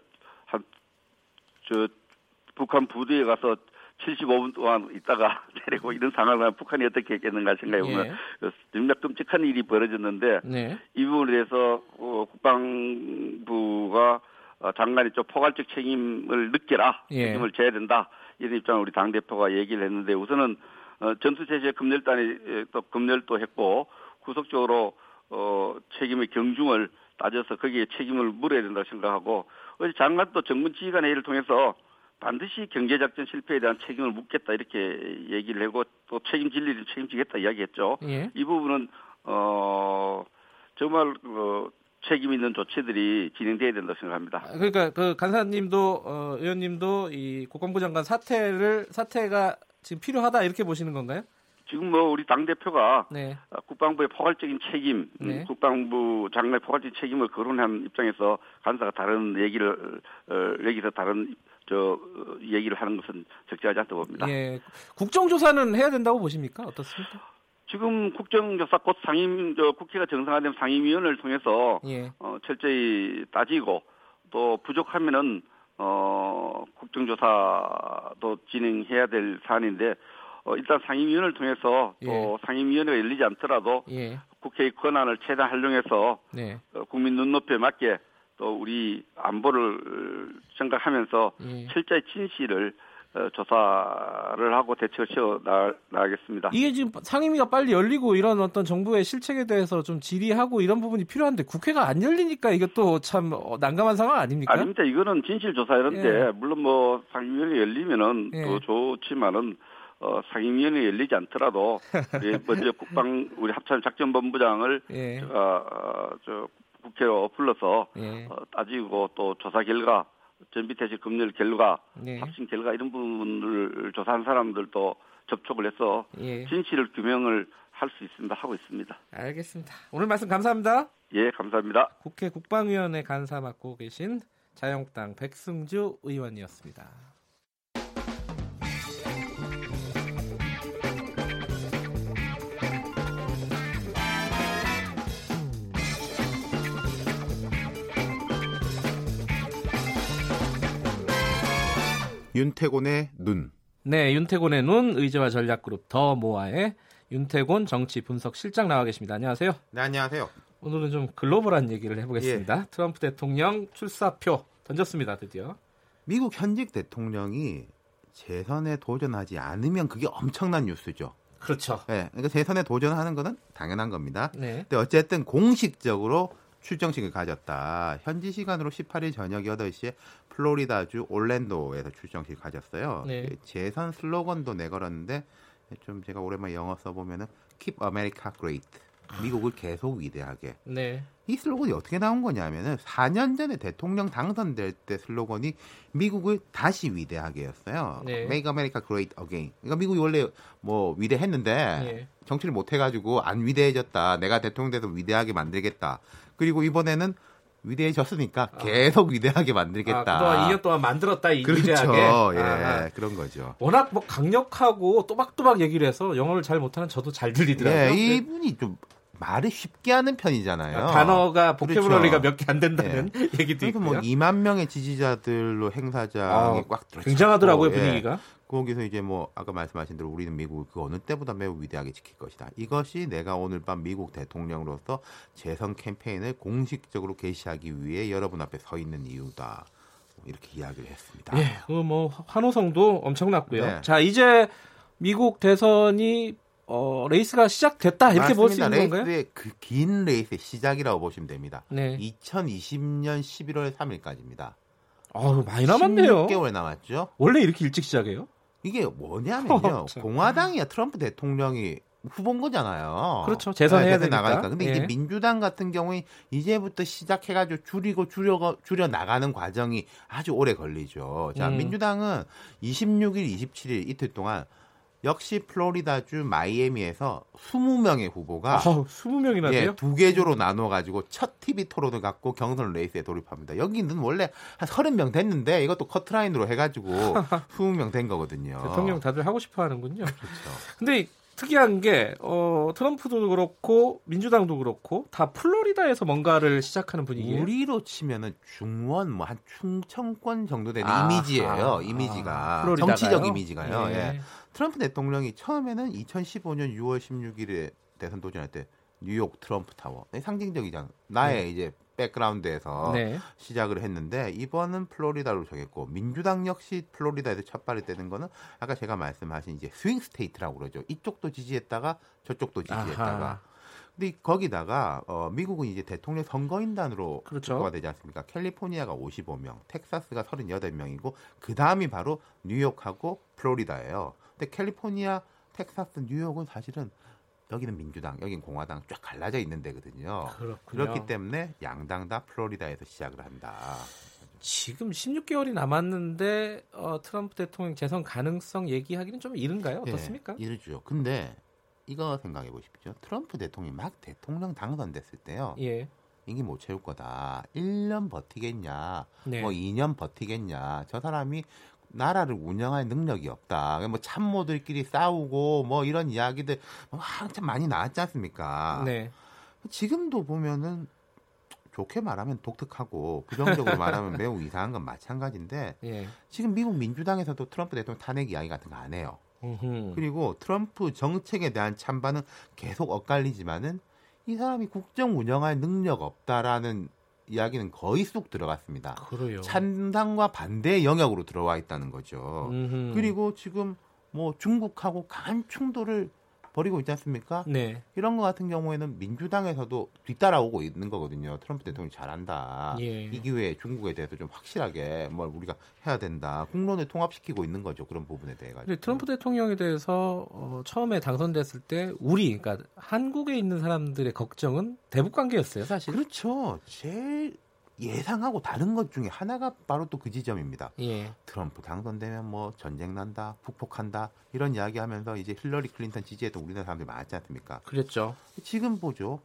한저 북한 부대에 가서 75분 동안 있다가 내리고 이런 상황을 북한이 어떻게 했겠는가 생각해 보면 예. 정말 끔찍한 일이 벌어졌는데 네. 이 부분에 대해서 어, 국방부가 어, 장관이 좀 포괄적 책임을 느껴라 예. 책임을 져야 된다 이런 입장을 우리 당 대표가 얘기를 했는데 우선은 어, 전투체제 금멸단이 또 금멸도 했고 구속적으로 어, 책임의 경중을 따져서 거기에 책임을 물어야 된다고 생각하고 어제 장관도 정문 지휘관 회의를 통해서 반드시 경제작전 실패에 대한 책임을 묻겠다 이렇게 얘기를 하고 또 책임질 일을 책임지겠다 이야기했죠. 예. 이 부분은 어 정말 어, 책임 있는 조치들이 진행돼야 된다고 생각합니다. 아, 그러니까 그 간사님도 어, 의원님도 이 국방부 장관 사퇴를 사퇴가 지금 필요하다 이렇게 보시는 건가요? 지금 뭐 우리 당 대표가 네. 어, 국방부의 포괄적인 책임, 음, 네. 국방부 장관의 포괄적인 책임을 거론한 입장에서 간사가 다른 얘기를 어, 여기서 다른 저 어, 얘기를 하는 것은 적절하지 않다고 봅니다. 예. 국정조사는 해야 된다고 보십니까? 어떻습니까? 지금 국정조사 곧 상임 저 국회가 정상화된 상임위원회를 통해서 예. 어, 철저히 따지고 또 부족하면은 어, 국정조사도 진행해야 될 사안인데 어, 일단 상임위원회를 통해서 예. 또 상임위원회가 열리지 않더라도 예. 국회의 권한을 최대한 활용해서 네. 어, 국민 눈높이에 맞게 또 우리 안보를 생각하면서 예. 철저히 진실을 어, 조사를 하고 대책을 세워 나가겠습니다. 이게 지금 상임위가 빨리 열리고 이런 어떤 정부의 실책에 대해서 좀 질의하고 이런 부분이 필요한데 국회가 안 열리니까 이것도 참 어, 난감한 상황 아닙니까? 아닙니다. 이거는 진실 조사였는데 예. 물론 뭐 상임위원회 열리면은 예. 또 좋지만은 어, 상임위원회 열리지 않더라도 우리 먼저 국방 우리 합참 작전본부장을 예. 어, 어, 저 국회로 불러서 예. 어, 따지고 또 조사 결과 전비태세 금융 결과, 네. 확신 결과 이런 부분을 조사한 사람들도 접촉을 해서 예. 진실을 규명을 할 수 있습니다. 하고 있습니다. 알겠습니다. 오늘 말씀 감사합니다. 예, 감사합니다. 국회 국방위원회 간사 맡고 계신 자유한국당 백승주 의원이었습니다. 윤태곤의 눈. 네, 윤태곤의 눈 의제와 전략그룹 더 모아의 윤태곤 정치 분석 실장 나와 계십니다. 안녕하세요. 네, 안녕하세요. 오늘은 좀 글로벌한 얘기를 해보겠습니다. 예. 트럼프 대통령 출사표 던졌습니다, 드디어. 미국 현직 대통령이 재선에 도전하지 않으면 그게 엄청난 뉴스죠. 그렇죠. 네, 그러니까 재선에 도전하는 것은 당연한 겁니다. 네. 근데 어쨌든 공식적으로 출정식을 가졌다. 현지 시간으로 18일 저녁 8시에 플로리다주 올랜도에서 출정식을 가졌어요. 네. 그 재선 슬로건도 내걸었는데 좀 제가 오랜만에 영어 써보면은 Keep America Great. 미국을 계속 위대하게. 네. 이 슬로건이 어떻게 나온 거냐면은 4년 전에 대통령 당선될 때 슬로건이 미국을 다시 위대하게였어요. 네. Make America Great Again. 그러니까 미국이 원래 뭐 위대했는데 네. 정치를 못 해가지고 안 위대해졌다. 내가 대통령 돼서 위대하게 만들겠다. 그리고 이번에는 위대해졌으니까 아. 계속 위대하게 만들겠다. 아, 그동안 2년 동안 만들었다 이 그렇죠. 위대하게. 예, 아, 그런 거죠. 워낙 뭐 강력하고 또박또박 얘기를 해서 영어를 잘 못하는 저도 잘 들리더라고요. 예, 이분이 좀 말을 쉽게 하는 편이잖아요. 아, 단어가 보케블러리가 그렇죠. 몇개 안 된다는 네. 얘기도 있고. 뭐 2만 명의 지지자들로 행사장이 아, 꽉 들어. 굉장하더라고요 예. 분위기가. 거기서 이제 뭐 아까 말씀하신 대로 우리는 미국을 그 어느 때보다 매우 위대하게 지킬 것이다. 이것이 내가 오늘 밤 미국 대통령으로서 재선 캠페인을 공식적으로 개시하기 위해 여러분 앞에 서 있는 이유다. 이렇게 이야기를 했습니다. 예, 그 뭐 환호성도 엄청났고요. 네. 자 이제 미국 대선이 어, 레이스가 시작됐다 이렇게 볼 수 있는 건가요? 레이스의 그 긴 레이스의 시작이라고 보시면 됩니다. 네. 2020년 11월 3일까지입니다. 아, 많이 남았네요. 16개월 남았죠. 원래 이렇게 일찍 시작해요? 이게 뭐냐면요. 어, 공화당이야 트럼프 대통령이 후보인 거잖아요. 그렇죠. 재선해야 네, 나가니까. 근데 예. 이제 민주당 같은 경우에 이제부터 시작해가지고 줄이고 줄여 줄여 나가는 과정이 아주 오래 걸리죠. 자, 음. 민주당은 26일, 27일 이틀 동안 역시 플로리다주 마이애미에서 20명의 후보가 아, 20명이나 돼요? 예, 두 개조로 나눠 가지고 첫 TV 토론을 갖고 경선 레이스에 돌입합니다. 여기는 원래 한 30명 됐는데 이것도 커트라인으로 해 가지고 20명 된 거거든요. 대통령 다들 하고 싶어 하는군요. 그렇죠. 근데 특이한 게 어, 트럼프도 그렇고 민주당도 그렇고 다 플로리다에서 뭔가를 시작하는 분위기예요. 우리로 치면은 중원 뭐 한 충청권 정도 되는 아, 이미지예요. 아, 이미지가 아, 정치적 이미지가요. 예. 예. 트럼프 대통령이 처음에는 2015년 6월 16일에 대선 도전할 때 뉴욕 트럼프 타워 상징적이잖아. 나의 네. 이제 백그라운드에서 네. 시작을 했는데 이번은 플로리다로 정했고 민주당 역시 플로리다에서 첫 발을 떼는 거는 아까 제가 말씀하신 이제 swing state라고 그러죠. 이쪽도 지지했다가 저쪽도 지지했다가. 아하. 근데 거기다가 어, 미국은 이제 대통령 선거인단으로 그렇죠. 가 되지 않습니까? 캘리포니아가 55명, 텍사스가 38명이고 그 다음이 바로 뉴욕하고 플로리다예요. 근데 캘리포니아, 텍사스, 뉴욕은 사실은 여기는 민주당, 여기는 공화당 쫙 갈라져 있는 데거든요. 그렇군요. 그렇기 때문에 양당 다 플로리다에서 시작을 한다. 지금 16개월이 남았는데 어, 트럼프 대통령 재선 가능성 얘기하기는 좀 이른가요? 어떻습니까? 예, 이르죠. 근데 이거 생각해 보십시오. 트럼프 대통령이 막 대통령 당선됐을 때요. 예. 이게 못 채울 거다. 1년 버티겠냐, 네. 뭐 2년 버티겠냐. 저 사람이 나라를 운영할 능력이 없다. 뭐 참모들끼리 싸우고 뭐 이런 이야기들 한참 많이 나왔지 않습니까? 네. 지금도 보면은 좋게 말하면 독특하고 부정적으로 말하면 매우 이상한 건 마찬가지인데 예. 지금 미국 민주당에서도 트럼프 대통령 탄핵 이야기 같은 거 안 해요. 그리고 트럼프 정책에 대한 찬반은 계속 엇갈리지만은 이 사람이 국정 운영할 능력 없다라는 이야기는 거의 쑥 들어갔습니다. 그래요. 찬당과 반대 영역으로 들어와 있다는 거죠. 음흠. 그리고 지금 뭐 중국하고 간 충돌을 벌이고 있지 않습니까? 네. 이런 거 같은 경우에는 민주당에서도 뒤따라오고 있는 거거든요. 트럼프 대통령이 잘한다. 예. 이 기회에 중국에 대해서 좀 확실하게 뭘 우리가 해야 된다. 국론을 통합시키고 있는 거죠. 그런 부분에 대해 가지고. 트럼프 대통령에 대해서 어, 처음에 당선됐을 때 우리 그러니까 한국에 있는 사람들의 걱정은 대북 관계였어요, 사실. 그렇죠. 제일 예상하고 다른 것 중에 하나가 바로 또 그 지점입니다. 예. 트럼프 당선되면 뭐 전쟁 난다, 북폭한다 이런 이야기하면서 이제 힐러리 클린턴 지지했던 우리나라 사람들이 많지 않습니까? 그랬죠. 지금 보죠.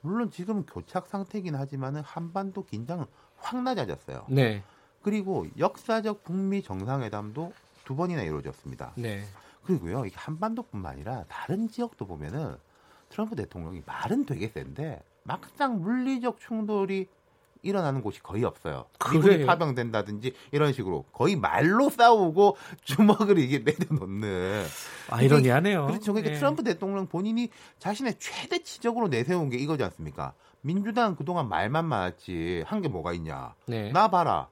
물론 지금 교착 상태긴 하지만은 한반도 긴장은 확 낮아졌어요. 네. 그리고 역사적 북미 정상회담도 두 번이나 이루어졌습니다. 네. 그리고요, 이게 한반도뿐만 아니라 다른 지역도 보면은 트럼프 대통령이 말은 되게 센데 막상 물리적 충돌이 일어나는 곳이 거의 없어요. 미국이 파병된다든지 이런 식으로 거의 말로 싸우고 주먹을 이게 내려놓는 아이러니하네요. 그렇죠. 그러니까 네. 트럼프 대통령 본인이 자신의 최대치적으로 내세운 게 이거지 않습니까? 민주당 그동안 말만 많았지 한 게 뭐가 있냐? 네. 나 봐라.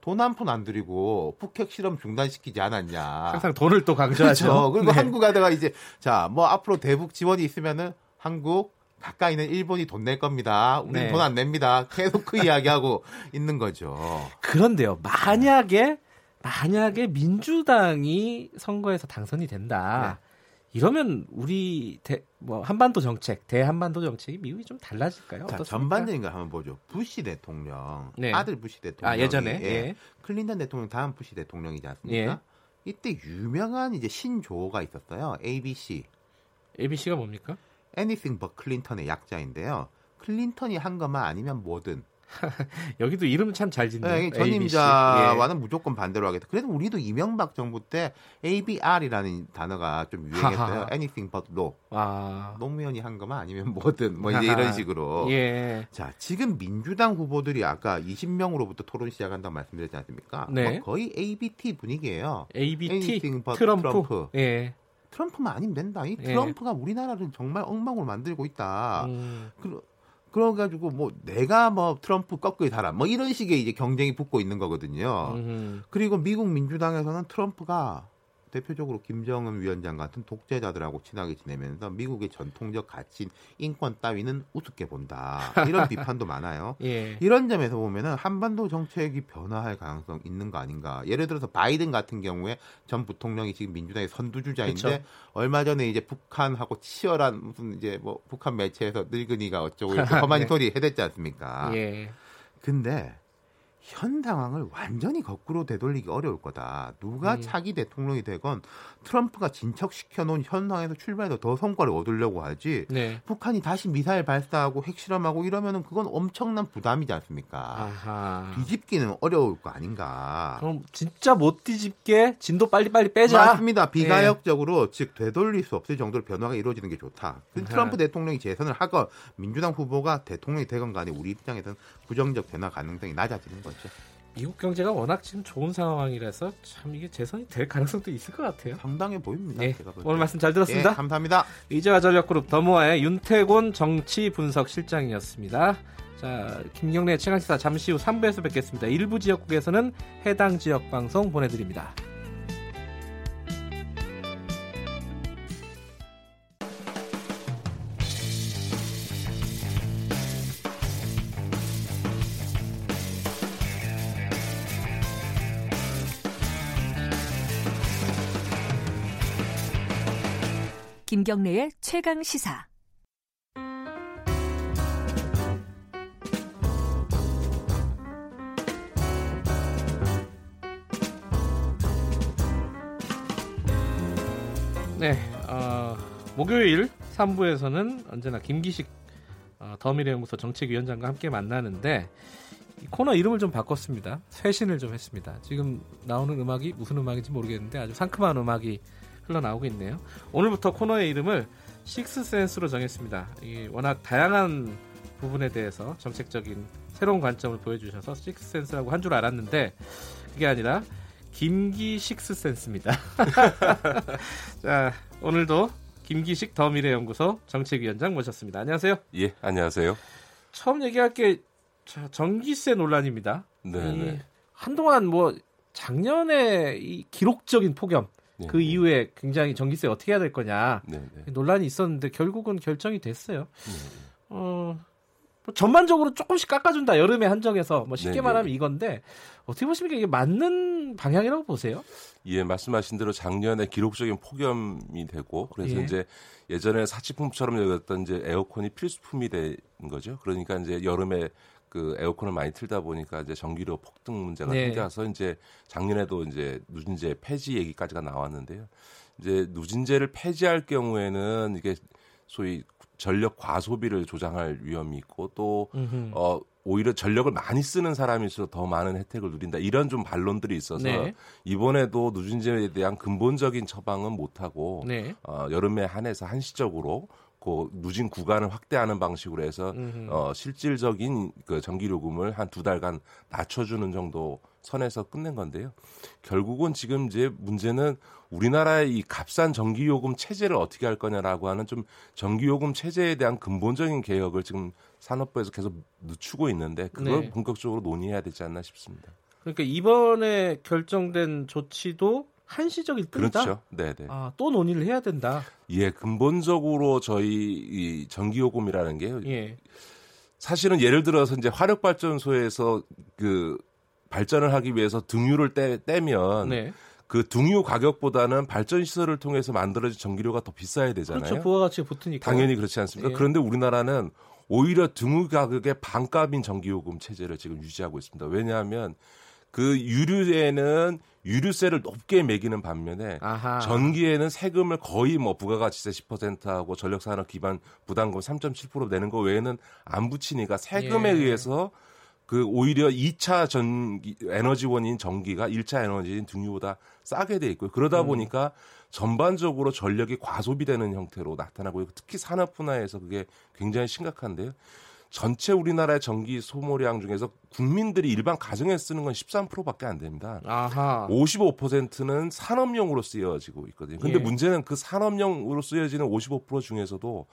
돈한푼안 들이고 북핵 실험 중단시키지 않았냐. 항상 돈을 또 강조하죠. 그렇죠. 그리고 네. 한국 하다가 이제 자 뭐 앞으로 대북 지원이 있으면은 한국 가까이는 일본이 돈 낼 겁니다. 우리 네. 돈안 냅니다. 계속 그 이야기하고 있는 거죠. 그런데요. 만약에 만약에 민주당이 선거에서 당선이 된다. 네. 이러면 우리 대, 뭐 한반도 정책, 대한반도 정책이 미국이 좀 달라질까요? 자, 전반적인 걸 한번 보죠. 부시 대통령, 네. 아들 부시 대통령, 아, 예전에 예. 예. 클린턴 대통령 다음 부시 대통령이지 않습니까? 예. 이때 유명한 이제 신조어가 있었어요. ABC. ABC가 뭡니까? Anything but 클린턴의 약자인데요. 클린턴이 한 것만 아니면 뭐든. 여기도 이름 참 잘 짓네요. 네, 전임자와는 예. 무조건 반대로 하겠다. 그래도 우리도 이명박 정부 때 ABR이라는 단어가 좀 유행했어요. anything but law. 아. 노무현이 한 것만 아니면 뭐든 뭐 이제 이런 식으로. 예. 자, 지금 민주당 후보들이 아까 20명으로부터 토론 시작한다고 말씀드렸지 않습니까? 네. 뭐 거의 ABT 분위기예요. ABT 트럼프. 트럼프. 예. 트럼프만 아니면 된다. 이 예. 트럼프가 예. 우리나라를 정말 엉망으로 만들고 있다. 음. 그, 그래가지고 뭐 내가 뭐 트럼프 꺾을 사람 뭐 이런 식의 이제 경쟁이 붙고 있는 거거든요. 음. 그리고 미국 민주당에서는 트럼프가 대표적으로 김정은 위원장 같은 독재자들하고 친하게 지내면서 미국의 전통적 가치인 인권 따위는 우습게 본다. 이런 비판도 많아요. 예. 이런 점에서 보면은 한반도 정책이 변화할 가능성 있는 거 아닌가. 예를 들어서 바이든 같은 경우에 전 부통령이 지금 민주당의 선두주자인데 그쵸. 얼마 전에 이제 북한하고 치열한 무슨 이제 뭐 북한 매체에서 늙은이가 어쩌고 이렇게 험한 네. 소리 해댔지 않습니까? 예. 근데 현 상황을 완전히 거꾸로 되돌리기 어려울 거다. 누가 음. 차기 대통령이 되건 트럼프가 진척시켜 놓은 현 상황에서 출발해서 더 성과를 얻으려고 하지. 네. 북한이 다시 미사일 발사하고 핵실험하고 이러면은 그건 엄청난 부담이지 않습니까? 아하. 뒤집기는 어려울 거 아닌가. 그럼 진짜 못 뒤집게 진도 빨리빨리 빼자. 맞습니다. 비가역적으로 네. 즉 되돌릴 수 없을 정도로 변화가 이루어지는 게 좋다. 그 트럼프 대통령이 재선을 하건 민주당 후보가 대통령이 되건 간에 우리 입장에서는 부정적 변화 가능성이 낮아지는 거죠. 거죠. 미국 경제가 워낙 지금 좋은 상황이라서 참 이게 재선이 될 가능성도 있을 것 같아요. 상당해 보입니다. 네. 오늘 말씀 잘 들었습니다. 예, 감사합니다. 이재화 전략그룹 더모아의 윤태곤 정치 분석 실장이었습니다. 자, 김경래 최강시사 잠시 후 3부에서 뵙겠습니다. 일부 지역국에서는 해당 지역 방송 보내드립니다. 김경래의 최강 시사. 네, 어, 목요일 3부에서는 언제나 김기식 어, 더미래연구소 정책위원장과 함께 만나는데 코너 이름을 좀 바꿨습니다. 쇄신을 좀 했습니다. 지금 나오는 음악이 무슨 음악인지 모르겠는데 아주 상큼한 음악이 흘러나오고 있네요. 오늘부터 코너의 이름을 식스센스로 정했습니다. 이 워낙 다양한 부분에 대해서 정책적인 새로운 관점을 보여주셔서 식스센스라고 한 줄 알았는데 그게 아니라 김기 식스센스입니다. 자 오늘도 김기식 더 미래연구소 정책위원장 모셨습니다. 안녕하세요. 예, 안녕하세요. 처음 얘기할 게 전기세 논란입니다. 네. 한동안 뭐 작년에 이 기록적인 폭염 네, 그 네. 이후에 굉장히 전기세 어떻게 해야 될 거냐 네, 네. 논란이 있었는데 결국은 결정이 됐어요. 네, 어, 뭐 전반적으로 조금씩 깎아준다 여름에 한정해서 뭐 쉽게 말하면 이건데 어떻게 보십니까 이게 맞는 방향이라고 보세요? 예, 말씀하신 대로 작년에 기록적인 폭염이 되고 그래서 예. 이제 예전에 사치품처럼 여겼던 이제 에어컨이 필수품이 된 거죠. 그러니까 이제 여름에 그 에어컨을 많이 틀다 보니까 이제 전기료 폭등 문제가 네. 생겨서 이제 작년에도 이제 누진제 폐지 얘기까지가 나왔는데요. 이제 누진제를 폐지할 경우에는 이게 소위 전력 과소비를 조장할 위험이 있고 또 어, 오히려 전력을 많이 쓰는 사람일수록 더 많은 혜택을 누린다 이런 좀 반론들이 있어서 네. 이번에도 누진제에 대한 근본적인 처방은 못하고 네. 어, 여름에 한해서 한시적으로 그 누진 구간을 확대하는 방식으로 해서 어, 실질적인 그 전기 요금을 한 두 달간 낮춰주는 정도 선에서 끝낸 건데요. 결국은 지금 이제 문제는 우리나라의 이 값싼 전기 요금 체제를 어떻게 할 거냐라고 하는 좀 전기 요금 체제에 대한 근본적인 개혁을 지금 산업부에서 계속 늦추고 있는데 그걸 네. 본격적으로 논의해야 되지 않나 싶습니다. 그러니까 이번에 결정된 조치도 한시적일 뿐이다. 그렇죠. 네, 네. 아, 또 논의를 해야 된다. 예, 근본적으로 저희 이 전기 요금이라는 게 예. 사실은 예를 들어서 이제 화력 발전소에서 그 발전을 하기 위해서 등유를 떼, 떼면 네. 그 등유 가격보다는 발전 시설을 통해서 만들어진 전기료가 더 비싸야 되잖아요. 그렇죠. 부가가치가 붙으니까. 당연히 그렇지 않습니까? 예. 그런데 우리나라는 오히려 등유 가격의 반값인 전기요금 체제를 지금 유지하고 있습니다. 왜냐하면 그 유류에는 유류세를 높게 매기는 반면에 아하. 전기에는 세금을 거의 뭐 부가가치세 10%하고 전력산업 기반 부담금 3.7% 내는 거 외에는 안 붙이니까 세금에 예. 의해서 그 오히려 2차 전기 에너지원인 전기가 1차 에너지인 등유보다 싸게 돼 있고요. 그러다 음. 보니까 전반적으로 전력이 과소비되는 형태로 나타나고 있고 특히 산업 분야에서 그게 굉장히 심각한데요. 전체 우리나라의 전기 소모량 중에서 국민들이 일반 가정에 쓰는 건 13%밖에 안 됩니다. 아하. 55%는 산업용으로 쓰여지고 있거든요. 근데 예. 문제는 그 산업용으로 쓰여지는 55% 중에서도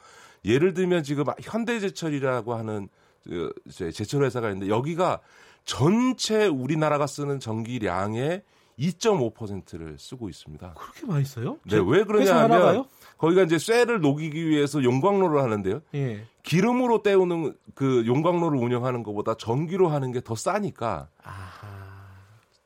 예를 들면 지금 현대제철이라고 하는 그 제철 회사가 있는데 여기가 전체 우리나라가 쓰는 전기량의 2.5%를 쓰고 있습니다. 그렇게 많이 써요? 네, 왜 그러냐면 거기가 이제 쇠를 녹이기 위해서 용광로를 하는데요. 예. 기름으로 때우는 그 용광로를 운영하는 것보다 전기로 하는 게 더 싸니까. 아하.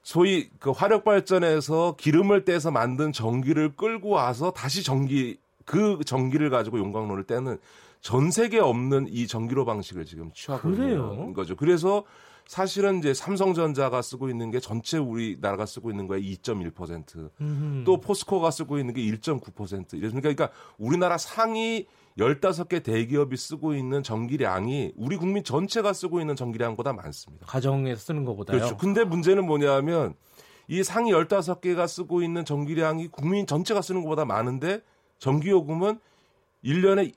소위 그 화력 발전에서 기름을 떼서 만든 전기를 끌고 와서 다시 전기 그 전기를 가지고 용광로를 떼는 전 세계 없는 이 전기로 방식을 지금 취하고 그래요? 있는 거죠. 그래서 사실은 이제 삼성전자가 쓰고 있는 게 전체 우리나라가 쓰고 있는 거에 2.1%. 음흠. 또 포스코가 쓰고 있는 게 1.9%. 이랬습니까? 그러니까 우리나라 상위 15개 대기업이 쓰고 있는 전기량이 우리 국민 전체가 쓰고 있는 전기량보다 많습니다. 가정에서 쓰는 것보다요. 그렇죠. 근데 문제는 뭐냐면 이 상위 15개가 쓰고 있는 전기량이 국민 전체가 쓰는 것보다 많은데 전기요금은 1년에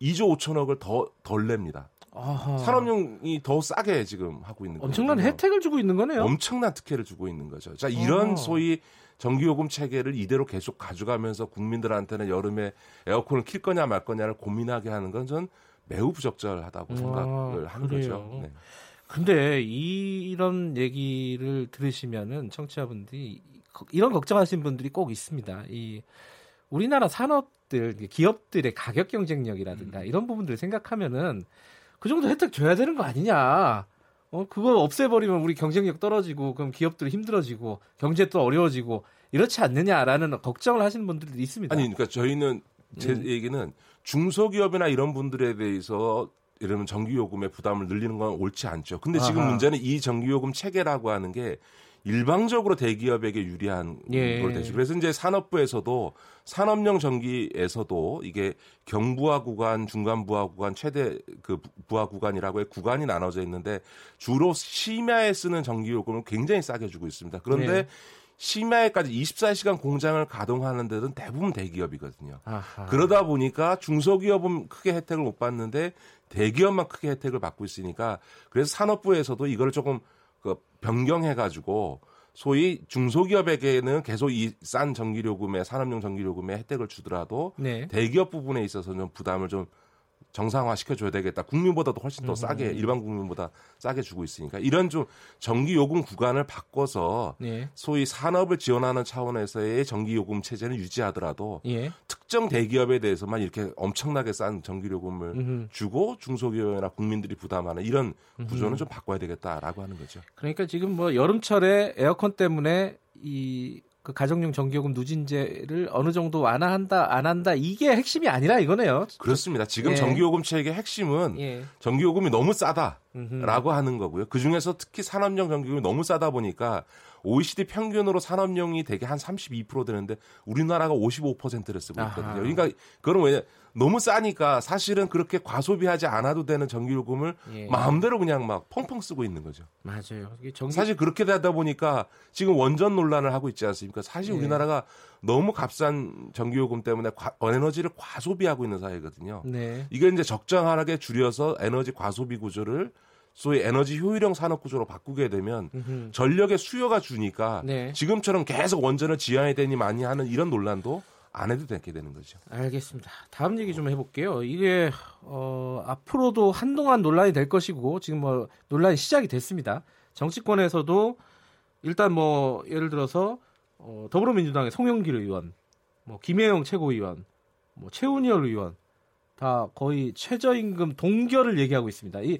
2조 5천억을 더 덜 냅니다. 아하. 산업용이 더 싸게 지금 하고 있는 거예요. 엄청난 거거든요. 혜택을 주고 있는 거네요. 엄청난 특혜를 주고 있는 거죠. 자, 이런 아하. 소위 전기요금 체계를 이대로 계속 가져가면서 국민들한테는 여름에 에어컨을 킬 거냐 말 거냐를 고민하게 하는 건 전 매우 부적절하다고 생각을 하는 그래요. 거죠. 네. 근데 이, 이런 얘기를 들으시면은 청취자분들이 이런 걱정하시는 분들이 꼭 있습니다. 이 우리나라 산업들 기업들의 가격 경쟁력이라든가 음. 이런 부분들을 생각하면은 그 정도 혜택 줘야 되는 거 아니냐. 어, 그거 없애버리면 우리 경쟁력 떨어지고, 그럼 기업들 힘들어지고, 경제 또 어려워지고, 이렇지 않느냐라는 걱정을 하시는 분들도 있습니다. 아니, 그러니까 저희는 제 음. 얘기는 중소기업이나 이런 분들에 대해서 이러면 전기요금의 부담을 늘리는 건 옳지 않죠. 근데 지금 아하. 문제는 이 전기요금 체계라고 하는 게 일방적으로 대기업에게 유리한 예. 걸 되죠. 그래서 이제 산업부에서도 산업용 전기에서도 이게 경부하 구간, 중간 부하 구간, 최대 그 부하 구간이라고 해 구간이 나눠져 있는데 주로 심야에 쓰는 전기 요금을 굉장히 싸게 주고 있습니다. 그런데 예. 심야에까지 24시간 공장을 가동하는 데는 대부분 대기업이거든요. 아하. 그러다 보니까 중소기업은 크게 혜택을 못 받는데 대기업만 크게 혜택을 받고 있으니까 그래서 산업부에서도 이걸 조금 그 변경해가지고 소위 중소기업에게는 계속 이 싼 전기요금에 산업용 전기요금에 혜택을 주더라도 네. 대기업 부분에 있어서는 부담을 좀 정상화 시켜줘야 되겠다. 국민보다도 훨씬 더 싸게 음. 일반 국민보다 싸게 주고 있으니까 이런 좀 전기 요금 구간을 바꿔서 네. 소위 산업을 지원하는 차원에서의 전기 요금 체제는 유지하더라도 예. 특정 대기업에 대해서만 이렇게 엄청나게 싼 전기 요금을 음흠. 주고 중소기업이나 국민들이 부담하는 이런 구조는 음흠. 좀 바꿔야 되겠다라고 하는 거죠. 그러니까 지금 뭐 여름철에 에어컨 때문에 이 그 가정용 전기요금 누진제를 어느 정도 완화한다 안 한다 이게 핵심이 아니라 이거네요. 그렇습니다. 지금 예. 전기요금 체계의 핵심은 예. 전기요금이 너무 싸다라고 음흠. 하는 거고요. 그 중에서 특히 산업용 전기요금이 너무 싸다 보니까 OECD 평균으로 산업용이 되게 한32% 되는데 우리나라가 55%를 쓰고 있거든요. 아하. 그러니까 그런 왜 너무 싸니까 사실은 그렇게 과소비하지 않아도 되는 전기요금을 예. 마음대로 그냥 막 펑펑 쓰고 있는 거죠. 맞아요. 전기... 사실 그렇게 되다 보니까 지금 원전 논란을 하고 있지 않습니까? 사실 예. 우리나라가 너무 값싼 전기요금 때문에 과, 에너지를 과소비하고 있는 사회거든요. 네. 이게 이제 적정하게 줄여서 에너지 과소비 구조를 소위 에너지 효율형 산업 구조로 바꾸게 되면 음흠. 전력의 수요가 주니까 네. 지금처럼 계속 원전을 지어야 되니 많이 하는 이런 논란도 안 해도 되게 되는 거죠. 알겠습니다. 다음 얘기 좀 해볼게요. 이게 어, 앞으로도 한동안 논란이 될 것이고 지금 뭐 논란이 시작이 됐습니다. 정치권에서도 일단 뭐 예를 들어서 어, 더불어민주당의 송영길 의원, 뭐 김혜영 최고위원, 뭐 최운열 의원 다 거의 최저임금 동결을 얘기하고 있습니다. 이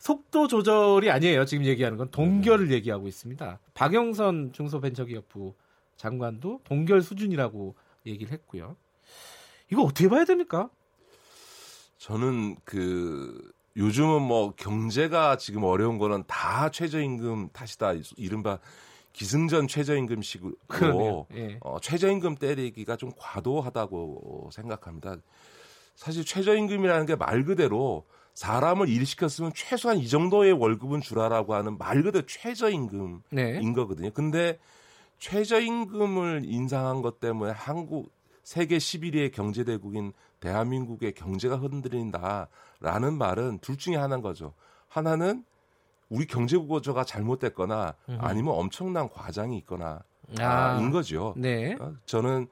속도 조절이 아니에요. 지금 얘기하는 건 동결을 네. 얘기하고 있습니다. 박영선 중소벤처기업부 장관도 동결 수준이라고 얘기를 했고요. 이거 어떻게 봐야 됩니까? 저는 그 요즘은 뭐 경제가 지금 어려운 거는 다 최저임금 탓이다. 이른바 기승전 최저임금 식으로 예. 어, 최저임금 때리기가 좀 과도하다고 생각합니다. 사실 최저임금이라는 게 말 그대로 사람을 일시켰으면 최소한 이 정도의 월급은 주라라고 하는 말 그대로 최저임금인 네. 거거든요. 근데 최저임금을 인상한 것 때문에 한국 세계 11위의 경제대국인 대한민국의 경제가 흔들린다라는 말은 둘 중에 하나인 거죠. 하나는 우리 경제 구조가 잘못됐거나 아니면 엄청난 과장이 있거나 아, 인 거죠. 네. 어, 저는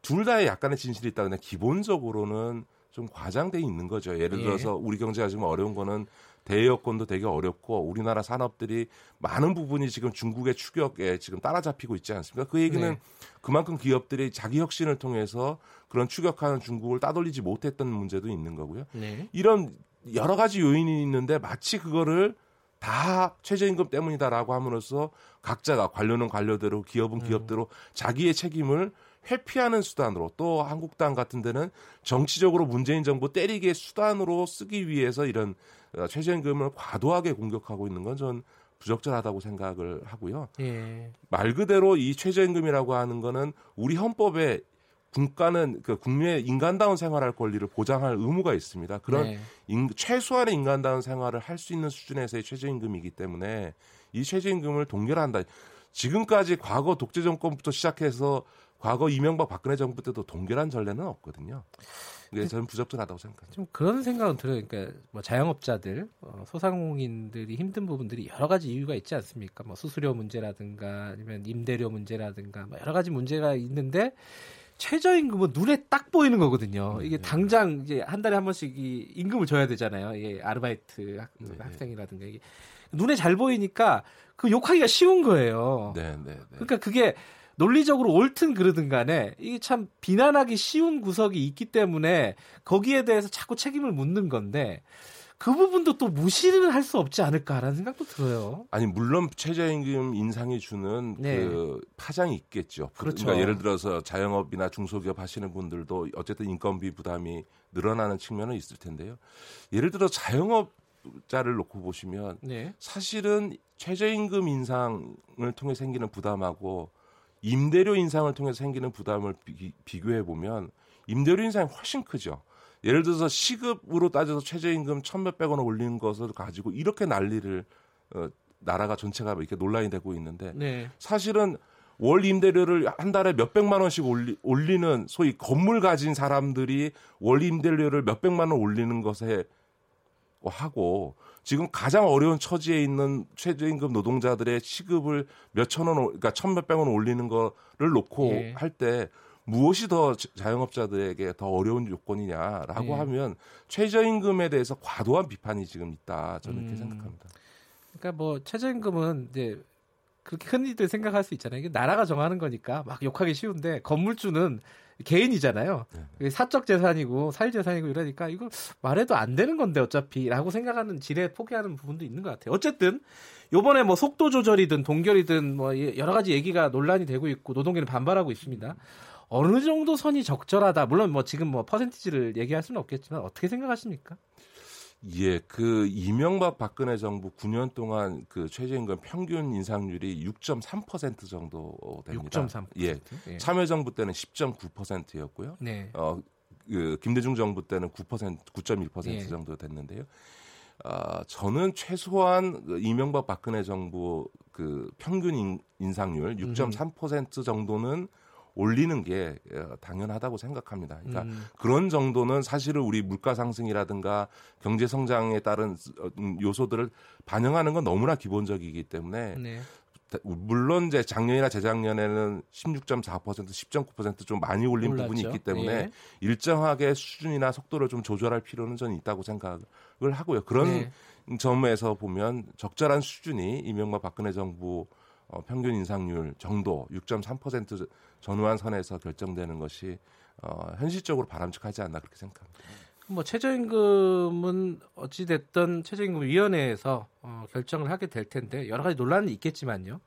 둘 다에 약간의 진실이 있다. 근데 기본적으로는 좀 과장돼 있는 거죠. 예를 예. 들어서 예. 우리 경제가 지금 어려운 거는 대여건도 되게 어렵고 우리나라 산업들이 많은 부분이 지금 중국의 추격에 지금 따라잡히고 있지 않습니까? 그 얘기는 네. 그만큼 기업들이 자기 혁신을 통해서 그런 추격하는 중국을 따돌리지 못했던 문제도 있는 거고요. 네. 이런 여러 가지 요인이 있는데 마치 그거를 다 최저임금 때문이다라고 함으로써 각자가 관료는 관료대로 기업은 음. 기업대로 자기의 책임을 회피하는 수단으로 또 한국당 같은 데는 정치적으로 문재인 정부 때리기의 수단으로 쓰기 위해서 이런 어, 최저임금을 과도하게 공격하고 있는 건 전 부적절하다고 생각을 하고요. 예. 말 그대로 이 최저임금이라고 하는 거는 우리 헌법에 국가는 그 국민의 인간다운 생활할 권리를 보장할 의무가 있습니다. 그런 네. 인, 최소한의 인간다운 생활을 할 수 있는 수준에서의 최저임금이기 때문에 이 최저임금을 동결한다. 지금까지 과거 독재 정권부터 시작해서 과거 이명박 박근혜 정부 때도 동결한 전례는 없거든요. 그게 저는 부적절하다고 생각합니다. 좀 그런 생각은 들어요. 그러니까 뭐 자영업자들, 어, 소상공인들이 힘든 부분들이 여러 가지 이유가 있지 않습니까? 뭐 수수료 문제라든가 아니면 임대료 문제라든가 뭐 여러 가지 문제가 있는데 최저임금은 눈에 딱 보이는 거거든요. 이게 네. 당장 이제 한 달에 한 번씩 이 임금을 줘야 되잖아요. 예, 아르바이트 학, 네. 학생이라든가 이게 눈에 잘 보이니까 그 욕하기가 쉬운 거예요. 네, 네, 네. 그러니까 그게 논리적으로 옳든 그러든 간에 이게 참 비난하기 쉬운 구석이 있기 때문에 거기에 대해서 자꾸 책임을 묻는 건데 그 부분도 또 무시를 할수 없지 않을까라는 생각도 들어요. 아니 물론 최저임금 인상이 주는 네. 그 파장이 있겠죠. 그렇죠. 그러니까 예를 들어서 자영업이나 중소기업 하시는 분들도 어쨌든 인건비 부담이 늘어나는 측면은 있을 텐데요. 예를 들어 자영업 자를 놓고 보시면 네. 사실은 최저임금 인상을 통해 생기는 부담하고 임대료 인상을 통해서 생기는 부담을 비, 교해 보면 임대료 인상이 훨씬 크죠. 예를 들어서 시급으로 따져서 최저임금 천몇백 원을 올리는 것을 가지고 이렇게 난리를 어, 나라가 전체가 이렇게 논란이 되고 있는데 네. 사실은 월 임대료를 한 달에 몇백만 원씩 올리, 올리는 소위 건물 가진 사람들이 월 임대료를 몇백만 원 올리는 것에 하고 지금 가장 어려운 처지에 있는 최저임금 노동자들의 시급을 몇천 원, 그러니까 천 몇백 원 올리는 거를 놓고 예. 할때 무엇이 더 자영업자들에게 더 어려운 요건이냐라고 예. 하면 최저임금에 대해서 과도한 비판이 지금 있다. 저는 음. 그렇게 생각합니다. 그러니까 뭐 최저임금은 이제 그렇게 흔히들 생각할 수 있잖아요. 이게 나라가 정하는 거니까 막 욕하기 쉬운데 건물주는 개인이잖아요. 네. 사적 재산이고 사유 재산이고 이러니까 이거 말해도 안 되는 건데 어차피라고 생각하는 지레 포기하는 부분도 있는 것 같아요. 어쨌든 요번에 뭐 속도 조절이든 동결이든 뭐 여러 가지 얘기가 논란이 되고 있고 노동계는 반발하고 있습니다. 어느 정도 선이 적절하다. 물론 뭐 지금 뭐 퍼센티지를 얘기할 수는 없겠지만 어떻게 생각하십니까? 예, 그 이명박 박근혜 정부 9년 동안 그 최저임금 평균 인상률이 6.3% 정도 됩니다. 6.3%. 예. 예. 참여정부 때는 10.9%였고요. 네. 어, 그 김대중 정부 때는 9% 9.1% 예. 정도 됐는데요. 아, 저는 최소한 그 이명박 박근혜 정부 그 평균 인, 상률 6.3% 정도는 올리는 게 어, 당연하다고 생각합니다. 그러니까 음. 그런 정도는 사실은 우리 물가 상승이라든가 경제 성장에 따른 어, 음, 요소들을 반영하는 건 너무나 기본적이기 때문에 네. 물론 이제 작년이나 재작년에는 16.4% 10.9%좀 많이 올린 올랐죠. 부분이 있기 때문에 네. 일정하게 수준이나 속도를 좀 조절할 필요는 저는 있다고 생각을 하고요. 그런 네. 점에서 보면 적절한 수준이 이명박 박근혜 정부 어, 평균 인상률 정도 6.3% 전후한 선에서 결정되는 것이 어, 현실적으로 바람직하지 않나 그렇게 생각합니다. 뭐 최저임금은 어찌 됐던 최저임금 위원회에서 어, 결정을 하게 될 텐데 여러 가지 논란이 있겠지만요.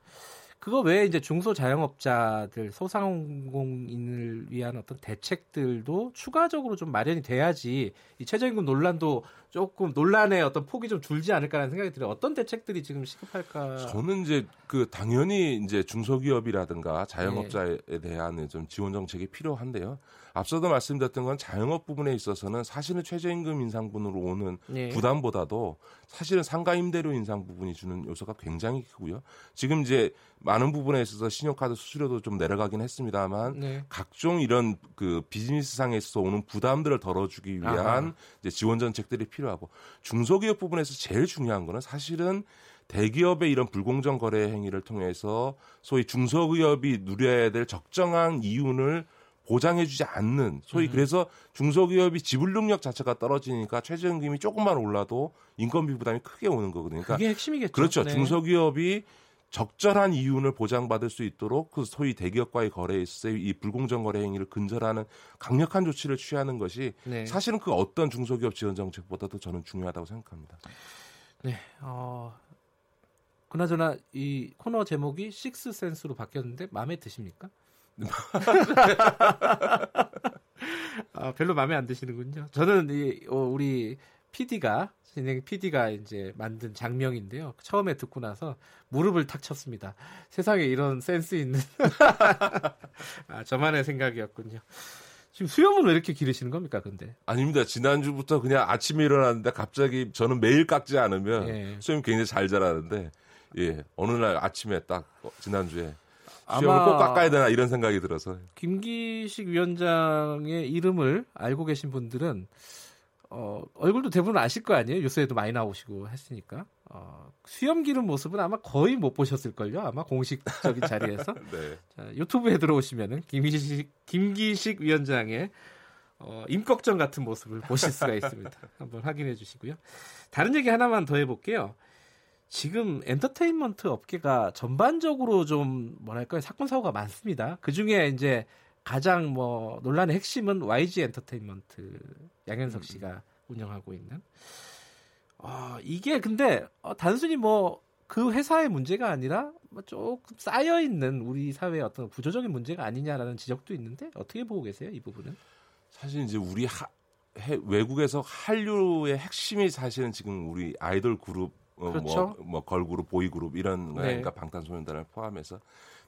그거 외에 이제 중소자영업자들 소상공인을 위한 어떤 대책들도 추가적으로 좀 마련이 돼야지 이 최저임금 논란도 조금 논란의 어떤 폭이 좀 줄지 않을까라는 생각이 들어요. 어떤 대책들이 지금 시급할까? 저는 이제 그 당연히 이제 중소기업이라든가 자영업자에 네. 대한 좀 지원 정책이 필요한데요. 앞서도 말씀드렸던 건 자영업 부분에 있어서는 사실은 최저임금 인상분으로 오는 네. 부담보다도 사실은 상가 임대료 인상 부분이 주는 요소가 굉장히 크고요. 지금 이제 많은 부분에 있어서 신용카드 수수료도 좀 내려가긴 했습니다만 네. 각종 이런 그 비즈니스상에 있어서 오는 부담들을 덜어주기 위한 아하. 이제 지원 정책들이 필요하고 중소기업 부분에서 제일 중요한 거는 사실은 대기업의 이런 불공정 거래 행위를 통해서 소위 중소기업이 누려야 될 적정한 이윤을 보장해주지 않는 소위 음. 그래서 중소기업이 지불 능력 자체가 떨어지니까 최저임금이 조금만 올라도 인건비 부담이 크게 오는 거거든요. 그러니까 그게 핵심이겠죠. 그렇죠. 네. 중소기업이 적절한 이윤을 보장받을 수 있도록 그 소위 대기업과의 거래에 있어서 이 불공정 거래 행위를 근절하는 강력한 조치를 취하는 것이 네. 사실은 그 어떤 중소기업 지원 정책보다도 저는 중요하다고 생각합니다. 네. 어, 그나저나 이 코너 제목이 식스 센스로 바뀌었는데 마음에 드십니까? 아, 별로 마음에 안 드시는군요. 저는 이 어, 우리 PD가 진행 PD가 이제 만든 장명인데요. 처음에 듣고 나서 무릎을 탁 쳤습니다. 세상에 이런 센스 있는 아, 저만의 생각이었군요. 지금 수염은 왜 이렇게 기르시는 겁니까, 근데? 아닙니다. 지난주부터 그냥 아침에 일어났는데 갑자기 저는 매일 깎지 않으면 예. 수염 굉장히 잘 자라는데, 예, 어느 날 아침에 딱, 어, 지난주에 수염을 꼭 깎아야 되나 이런 생각이 들어서. 김기식 위원장의 이름을 알고 계신 분들은 어, 얼굴도 대부분 아실 거 아니에요? 뉴스에도 많이 나오시고 했으니까. 어, 수염 기른 모습은 아마 거의 못 보셨을 걸요? 아마 공식적인 자리에서. 네. 자, 유튜브에 들어오시면은 김기식, 김기식 위원장의 어, 임꺽정 같은 모습을 보실 수가 있습니다. 한번 확인해 주시고요. 다른 얘기 하나만 더 해볼게요. 지금 엔터테인먼트 업계가 전반적으로 좀 뭐랄까요 사건 사고가 많습니다. 그 중에 이제 가장 뭐 논란의 핵심은 YG 엔터테인먼트 양현석 음. 씨가 운영하고 있는. 어, 이게 근데 어, 단순히 뭐 그 회사의 문제가 아니라 뭐 조금 쌓여 있는 우리 사회의 어떤 구조적인 문제가 아니냐라는 지적도 있는데 어떻게 보고 계세요 이 부분은? 사실 이제 우리 하, 해, 외국에서 한류의 핵심이 사실은 지금 우리 아이돌 그룹 그렇죠? 뭐, 뭐 걸그룹, 보이그룹 이런 네. 그러니까 방탄소년단을 포함해서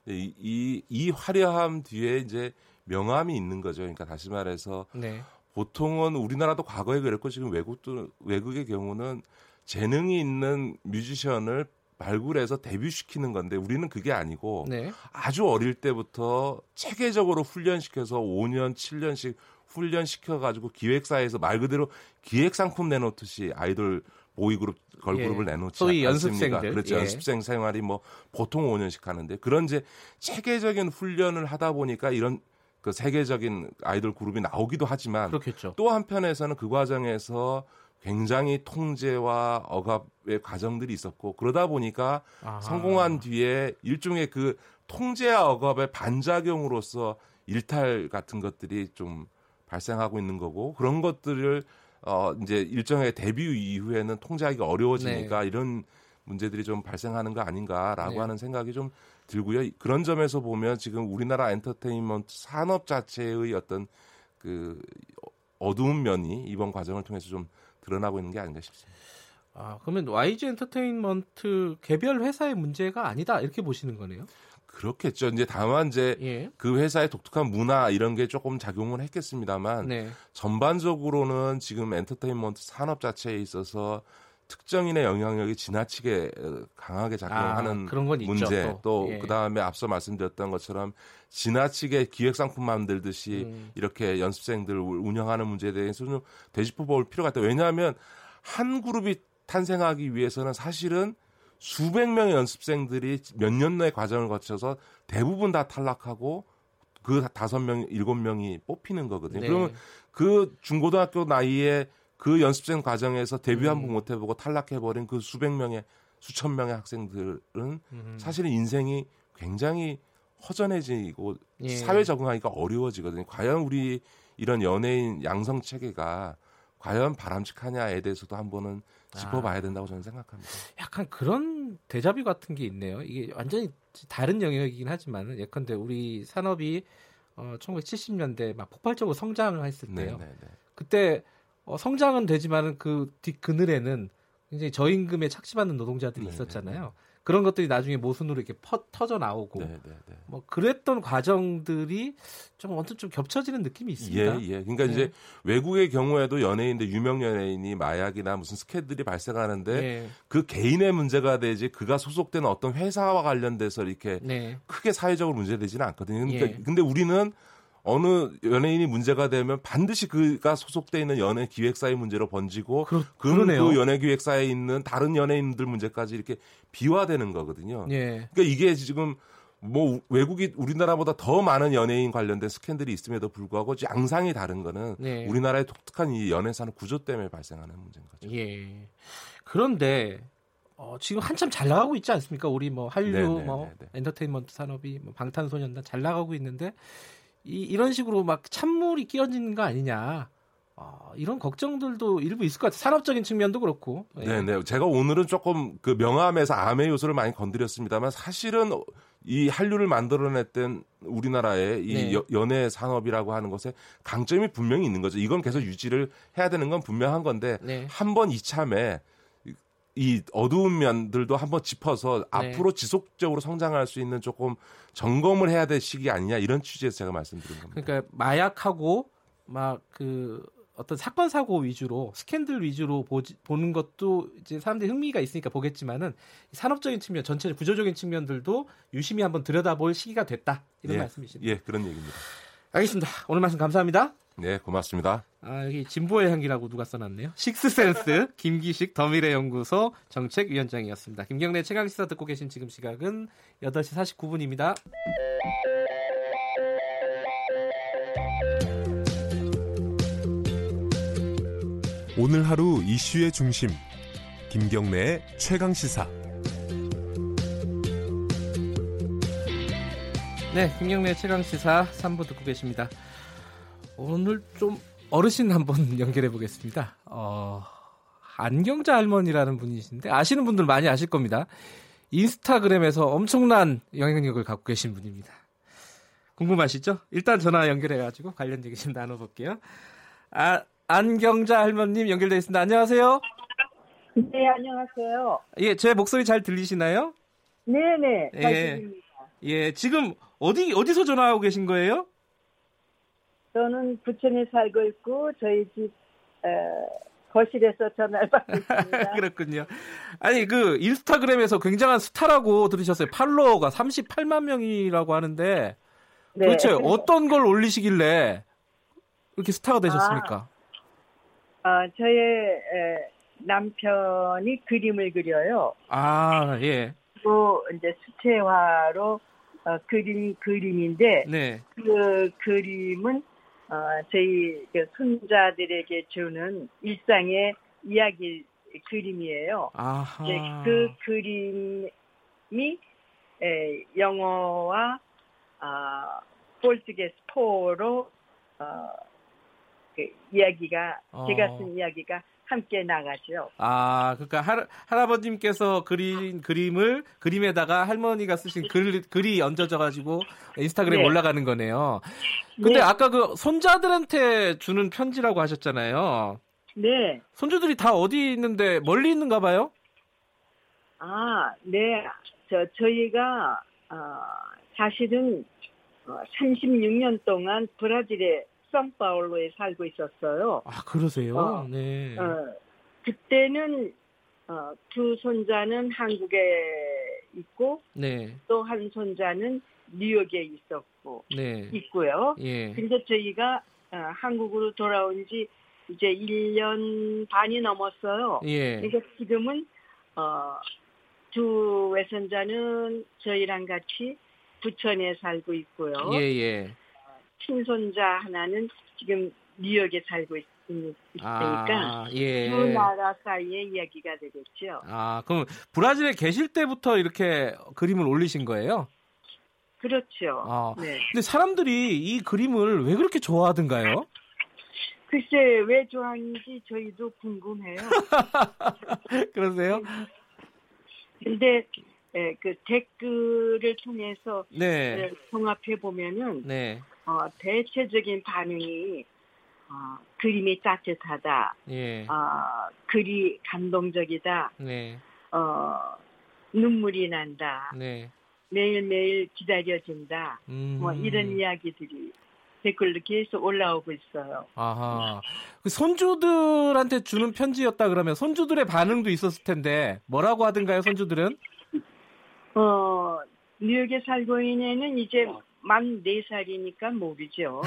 이, 이, 이 화려함 뒤에 이제 명함이 있는 거죠. 그러니까 다시 말해서 네. 보통은 우리나라도 과거에 그랬고 지금 외국도 외국의 경우는 재능이 있는 뮤지션을 발굴해서 데뷔시키는 건데 우리는 그게 아니고 네. 아주 어릴 때부터 체계적으로 훈련시켜서 5년, 7년씩 훈련시켜 가지고 기획사에서 말 그대로 기획 상품 내놓듯이 아이돌 보이그룹 걸그룹을 예. 내놓지 소위 연습생들 그렇죠 예. 연습생 생활이 뭐 보통 5년씩 하는데 그런 이제 체계적인 훈련을 하다 보니까 이런 그 세계적인 아이돌 그룹이 나오기도 하지만 그렇겠죠. 또 한편에서는 그 과정에서 굉장히 통제와 억압의 과정들이 있었고 그러다 보니까 아하. 성공한 뒤에 일종의 그 통제와 억압의 반작용으로서 일탈 같은 것들이 좀 발생하고 있는 거고 그런 것들을 어 이제 일정의 데뷔 이후에는 통제하기 어려워지니까 네. 이런 문제들이 좀 발생하는 거 아닌가라고 네. 하는 생각이 좀 들고요. 그런 점에서 보면 지금 우리나라 엔터테인먼트 산업 자체의 어떤 그 어두운 면이 이번 과정을 통해서 좀 드러나고 있는 게 아닌가 싶습니다. 아, 그러면 YG 엔터테인먼트 개별 회사의 문제가 아니다 이렇게 보시는 거네요. 그렇겠죠. 이제 다만 이제 예. 그 회사의 독특한 문화 이런 게 조금 작용을 했겠습니다만 네. 전반적으로는 지금 엔터테인먼트 산업 자체에 있어서 특정인의 영향력이 지나치게 어, 강하게 작용하는 아, 문제 있죠, 또, 예. 그다음에 앞서 말씀드렸던 것처럼 지나치게 기획 상품 만들듯이 음. 이렇게 연습생들 운영하는 문제에 대해서 좀 되짚어 볼 필요가 있다. 왜냐하면 한 그룹이 탄생하기 위해서는 사실은 수백 명의 연습생들이 몇 년 내의 과정을 거쳐서 대부분 다 탈락하고 그 다섯 명, 일곱 명이 뽑히는 거거든요. 네. 그러면 그 중고등학교 나이에 그 연습생 과정에서 데뷔 한번 음. 못 해보고 탈락해버린 그 수백 명의 수천 명의 학생들은 음. 사실은 인생이 굉장히 허전해지고 예. 사회 적응하기가 어려워지거든요. 과연 우리 이런 연예인 양성 체계가 과연 바람직하냐에 대해서도 한번은 짚어봐야 아. 된다고 저는 생각합니다. 약간 그런 대자뷰 같은 게 있네요. 이게 완전히 다른 영역이긴 하지만 예컨대 우리 산업이 어, 1970년대 막 폭발적으로 성장을 했을 때요. 네네네. 그때 어, 성장은 되지만은 그 뒷 그늘에는 굉장히 저임금에 착취받는 노동자들이 네네. 있었잖아요. 그런 것들이 나중에 모순으로 이렇게 퍼, 터져 나오고 네 네 네. 뭐 그랬던 과정들이 좀 언뜻 좀 겹쳐지는 느낌이 있습니다. 예, 예. 그러니까 네. 이제 외국의 경우에도 연예인들 유명 연예인이 마약이나 무슨 스캔들이 발생하는데 네. 그 개인의 문제가 되지 그가 소속된 어떤 회사와 관련돼서 이렇게 네. 크게 사회적으로 문제되지는 않거든요. 그러니까 예. 근데 우리는 어느 연예인이 문제가 되면 반드시 그가 소속돼 있는 연예 기획사의 문제로 번지고 그러, 그, 그 연예 기획사에 있는 다른 연예인들 문제까지 이렇게 비화되는 거거든요. 예. 그러니까 이게 지금 뭐 외국이 우리나라보다 더 많은 연예인 관련된 스캔들이 있음에도 불구하고 양상이 다른 거는 네. 우리나라의 독특한 이 연예 산업 구조 때문에 발생하는 문제인 거죠. 예. 그런데 어, 지금 한참 잘 나가고 있지 않습니까? 우리 뭐 한류 네네, 네, 뭐 네네. 네. 엔터테인먼트 산업이 뭐 방탄소년단 잘 나가고 있는데 이, 이런 식으로 막 찬물이 끼어지는 거 아니냐. 아, 이런 걱정들도 일부 있을 것 같아요. 산업적인 측면도 그렇고. 예. 네, 네. 제가 오늘은 조금 그 명함에서 암의 요소를 많이 건드렸습니다만 사실은 이 한류를 만들어냈던 우리나라의 이 네. 연예 산업이라고 하는 것에 강점이 분명히 있는 거죠. 이건 계속 유지를 해야 되는 건 분명한 건데 네. 한번 이참에 이 어두운 면들도 한번 짚어서 네. 앞으로 지속적으로 성장할 수 있는 조금 점검을 해야 될 시기 아니냐 이런 취지에서 제가 말씀드린 겁니다. 그러니까 마약하고 막 그 어떤 사건 사고 위주로 스캔들 위주로 보지, 보는 것도 이제 사람들이 흥미가 있으니까 보겠지만은 산업적인 측면, 전체 구조적인 측면들도 유심히 한번 들여다볼 시기가 됐다 이런 예, 말씀이십니다. 예, 그런 얘기입니다. 알겠습니다. 오늘 말씀 감사합니다. 네, 고맙습니다. 아, 여기 진보의 향기라고 누가 써놨네요. 식스센스 김기식 더미래 연구소 정책위원장이었습니다. 김경래 최강 시사 듣고 계신 지금 시각은 8시 49분입니다. 오늘 하루 이슈의 중심 김경래의 최강 시사 네, 김경래 최강 시사 3부 듣고 계십니다. 오늘 좀 어르신 한번 연결해 보겠습니다. 어, 안경자 할머니라는 분이신데 아시는 분들 많이 아실 겁니다. 인스타그램에서 엄청난 영향력을 갖고 계신 분입니다. 궁금하시죠? 일단 전화 연결해 가지고 관련 얘기 좀 나눠 볼게요. 아, 안경자 할머님 연결되어 있습니다. 안녕하세요. 네, 안녕하세요. 예, 제 목소리 잘 들리시나요? 네네. 네, 잘 예. 예, 지금 어디 어디서 전화하고 계신 거예요? 저는 부천에 살고 있고 저희 집 에, 거실에서 전화를 받고 있습니다. 그렇군요. 아니 그 인스타그램에서 굉장한 스타라고 들으셨어요. 팔로워가 38만 명이라고 하는데 네. 도대체 어떤 걸 올리시길래 이렇게 스타가 되셨습니까? 아, 아 저의 에, 남편이 그림을 그려요. 아 예. 또 이제 수채화로 어, 그린 그림인데 네. 그 그림은 어, 저희 그 손자들에게 주는 일상의 이야기 그림이에요. 그 그림이 에, 영어와 아, português 포로 어, 그 이야기가 어. 제가 쓴 이야기가 함께 나가죠. 아, 그러니까 할, 할아버님께서 그린 그림을 그림에다가 할머니가 쓰신 글, 글이 얹어져 가지고 인스타그램에 네. 올라가는 거네요. 근데 네. 아까 그 손자들한테 주는 편지라고 하셨잖아요. 네. 손주들이 다 어디 있는데 멀리 있는가 봐요? 아, 네. 저 저희가 어, 사실은 36년 어, 동안 브라질 의 상파울로에 살고 있었어요. 아 그러세요? 어, 네. 어, 그때는 어, 두 손자는 한국에 있고 네. 또 한 손자는 뉴욕에 있었고 네. 있고요. 예. 근데 저희가 어, 한국으로 돌아온 지 이제 1년 반이 넘었어요. 예. 그래서 지금은 어, 두 외손자는 저희랑 같이 부천에 살고 있고요. 예, 예. 친손자 하나는 지금 뉴욕에 살고 있, 으니까 아, 예. 두 나라 사이의 이야기가 되겠죠. 아 그럼 브라질에 계실 때부터 이렇게 그림을 올리신 거예요? 그렇죠. 아, 네. 근데 사람들이 이 그림을 왜 그렇게 좋아하던가요? 글쎄 왜 좋아하는지 저희도 궁금해요. 그러세요? 근데 예, 그 댓글을 통해서 네. 종합해 보면은 네. 어, 대체적인 반응이 어, 그림이 따뜻하다. 예. 어, 글이 감동적이다. 네. 어, 눈물이 난다. 네. 매일매일 기다려진다. 음. 뭐 이런 이야기들이 댓글로 계속 올라오고 있어요. 아하. 그 손주들한테 주는 편지였다 그러면 손주들의 반응도 있었을 텐데 뭐라고 하던가요, 손주들은? 어, 뉴욕에 살고 있는 이제 만 4살이니까 모르죠.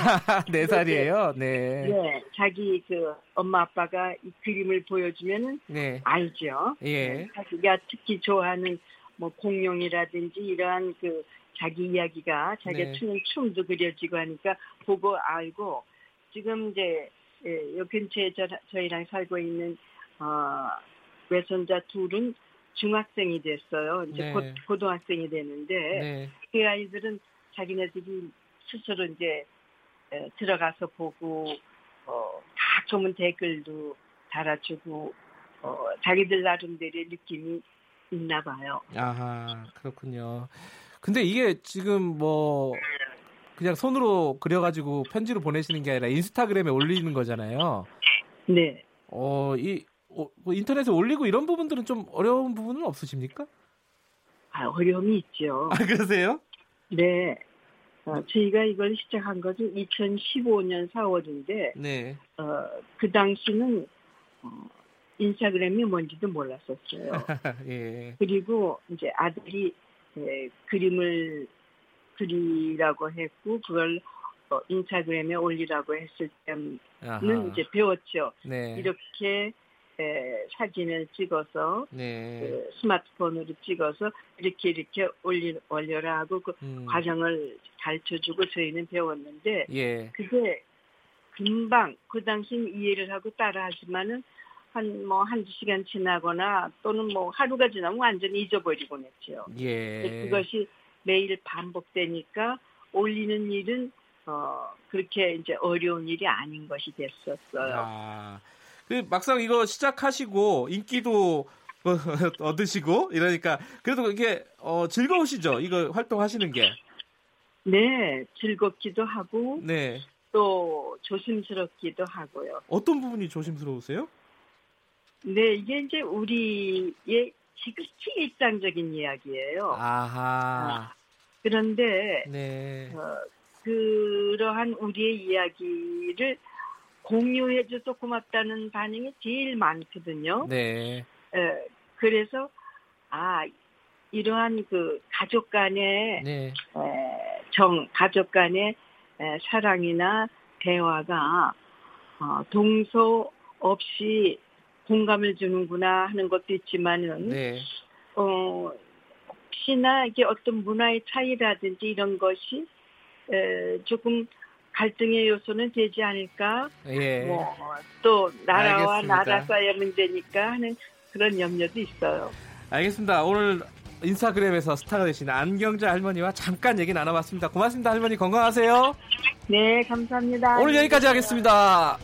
4살이에요? 네. 네. 자기 그 엄마 아빠가 이 그림을 보여주면 네. 알죠. 예. 네, 자기가 특히 좋아하는 뭐 공룡이라든지 이러한 그 자기 이야기가 자기가 네. 추는 춤도 그려지고 하니까 보고 알고 지금 이제 예, 요 근처에 저, 저희랑 살고 있는 어, 외손자 둘은 중학생이 됐어요. 이제 네. 곧 고등학생이 되는데 네. 그 아이들은 자기네들이 스스로 이제 들어가서 보고 어, 다 좋은 댓글도 달아주고 어, 자기들 나름대로의 느낌이 있나 봐요. 아하 그렇군요. 근데 이게 지금 뭐 그냥 손으로 그려가지고 편지로 보내시는 게 아니라 인스타그램에 올리는 거잖아요. 네. 어, 이 어, 뭐 인터넷에 올리고 이런 부분들은 좀 어려운 부분은 없으십니까? 아, 어려움이 있죠. 아, 그러세요? 네. 어, 저희가 이걸 시작한 것은 2015년 4월인데, 네. 어, 그 당시는 어, 인스타그램이 뭔지도 몰랐었어요. 예. 그리고 이제 아들이 예, 그림을 그리라고 했고, 그걸 어, 인스타그램에 올리라고 했을 때는 아하. 이제 배웠죠. 네. 이렇게 에, 사진을 찍어서 네. 그 스마트폰으로 찍어서 이렇게 이렇게 올리, 올려라 하고 그 음. 과정을 가르쳐주고 저희는 배웠는데 예. 그게 금방 그 당시는 이해를 하고 따라하지만은 한 뭐 한두 시간 지나거나 또는 뭐 하루가 지나면 완전히 잊어버리곤 했죠. 예. 그것이 매일 반복되니까 올리는 일은 어 그렇게 이제 어려운 일이 아닌 것이 됐었어요. 아. 그 막상 이거 시작하시고 인기도 얻으시고 이러니까 그래도 이게 어, 즐거우시죠? 이거 활동하시는 게. 네, 즐겁기도 하고. 네. 또 조심스럽기도 하고요. 어떤 부분이 조심스러우세요? 네, 이게 이제 우리의 지극히 일상적인 이야기예요. 아하. 아, 그런데 네. 어, 그러한 우리의 이야기를 공유해줘서 고맙다는 반응이 제일 많거든요. 네. 에, 그래서 아 이러한 그 가족 간의 네. 에, 정 가족 간의 에, 사랑이나 대화가 어, 동서 없이 공감을 주는구나 하는 것도 있지만은 네. 어 혹시나 이게 어떤 문화의 차이라든지 이런 것이 에, 조금 갈등의 요소는 되지 않을까. 예. 뭐또 나라와 알겠습니다. 나라 사이의 문제니까 하는 그런 염려도 있어요. 알겠습니다. 오늘 인스타그램에서 스타가 되신 안경자 할머니와 잠깐 얘기 나눠봤습니다. 고맙습니다. 할머니 건강하세요. 네, 감사합니다. 오늘 여기까지 하겠습니다.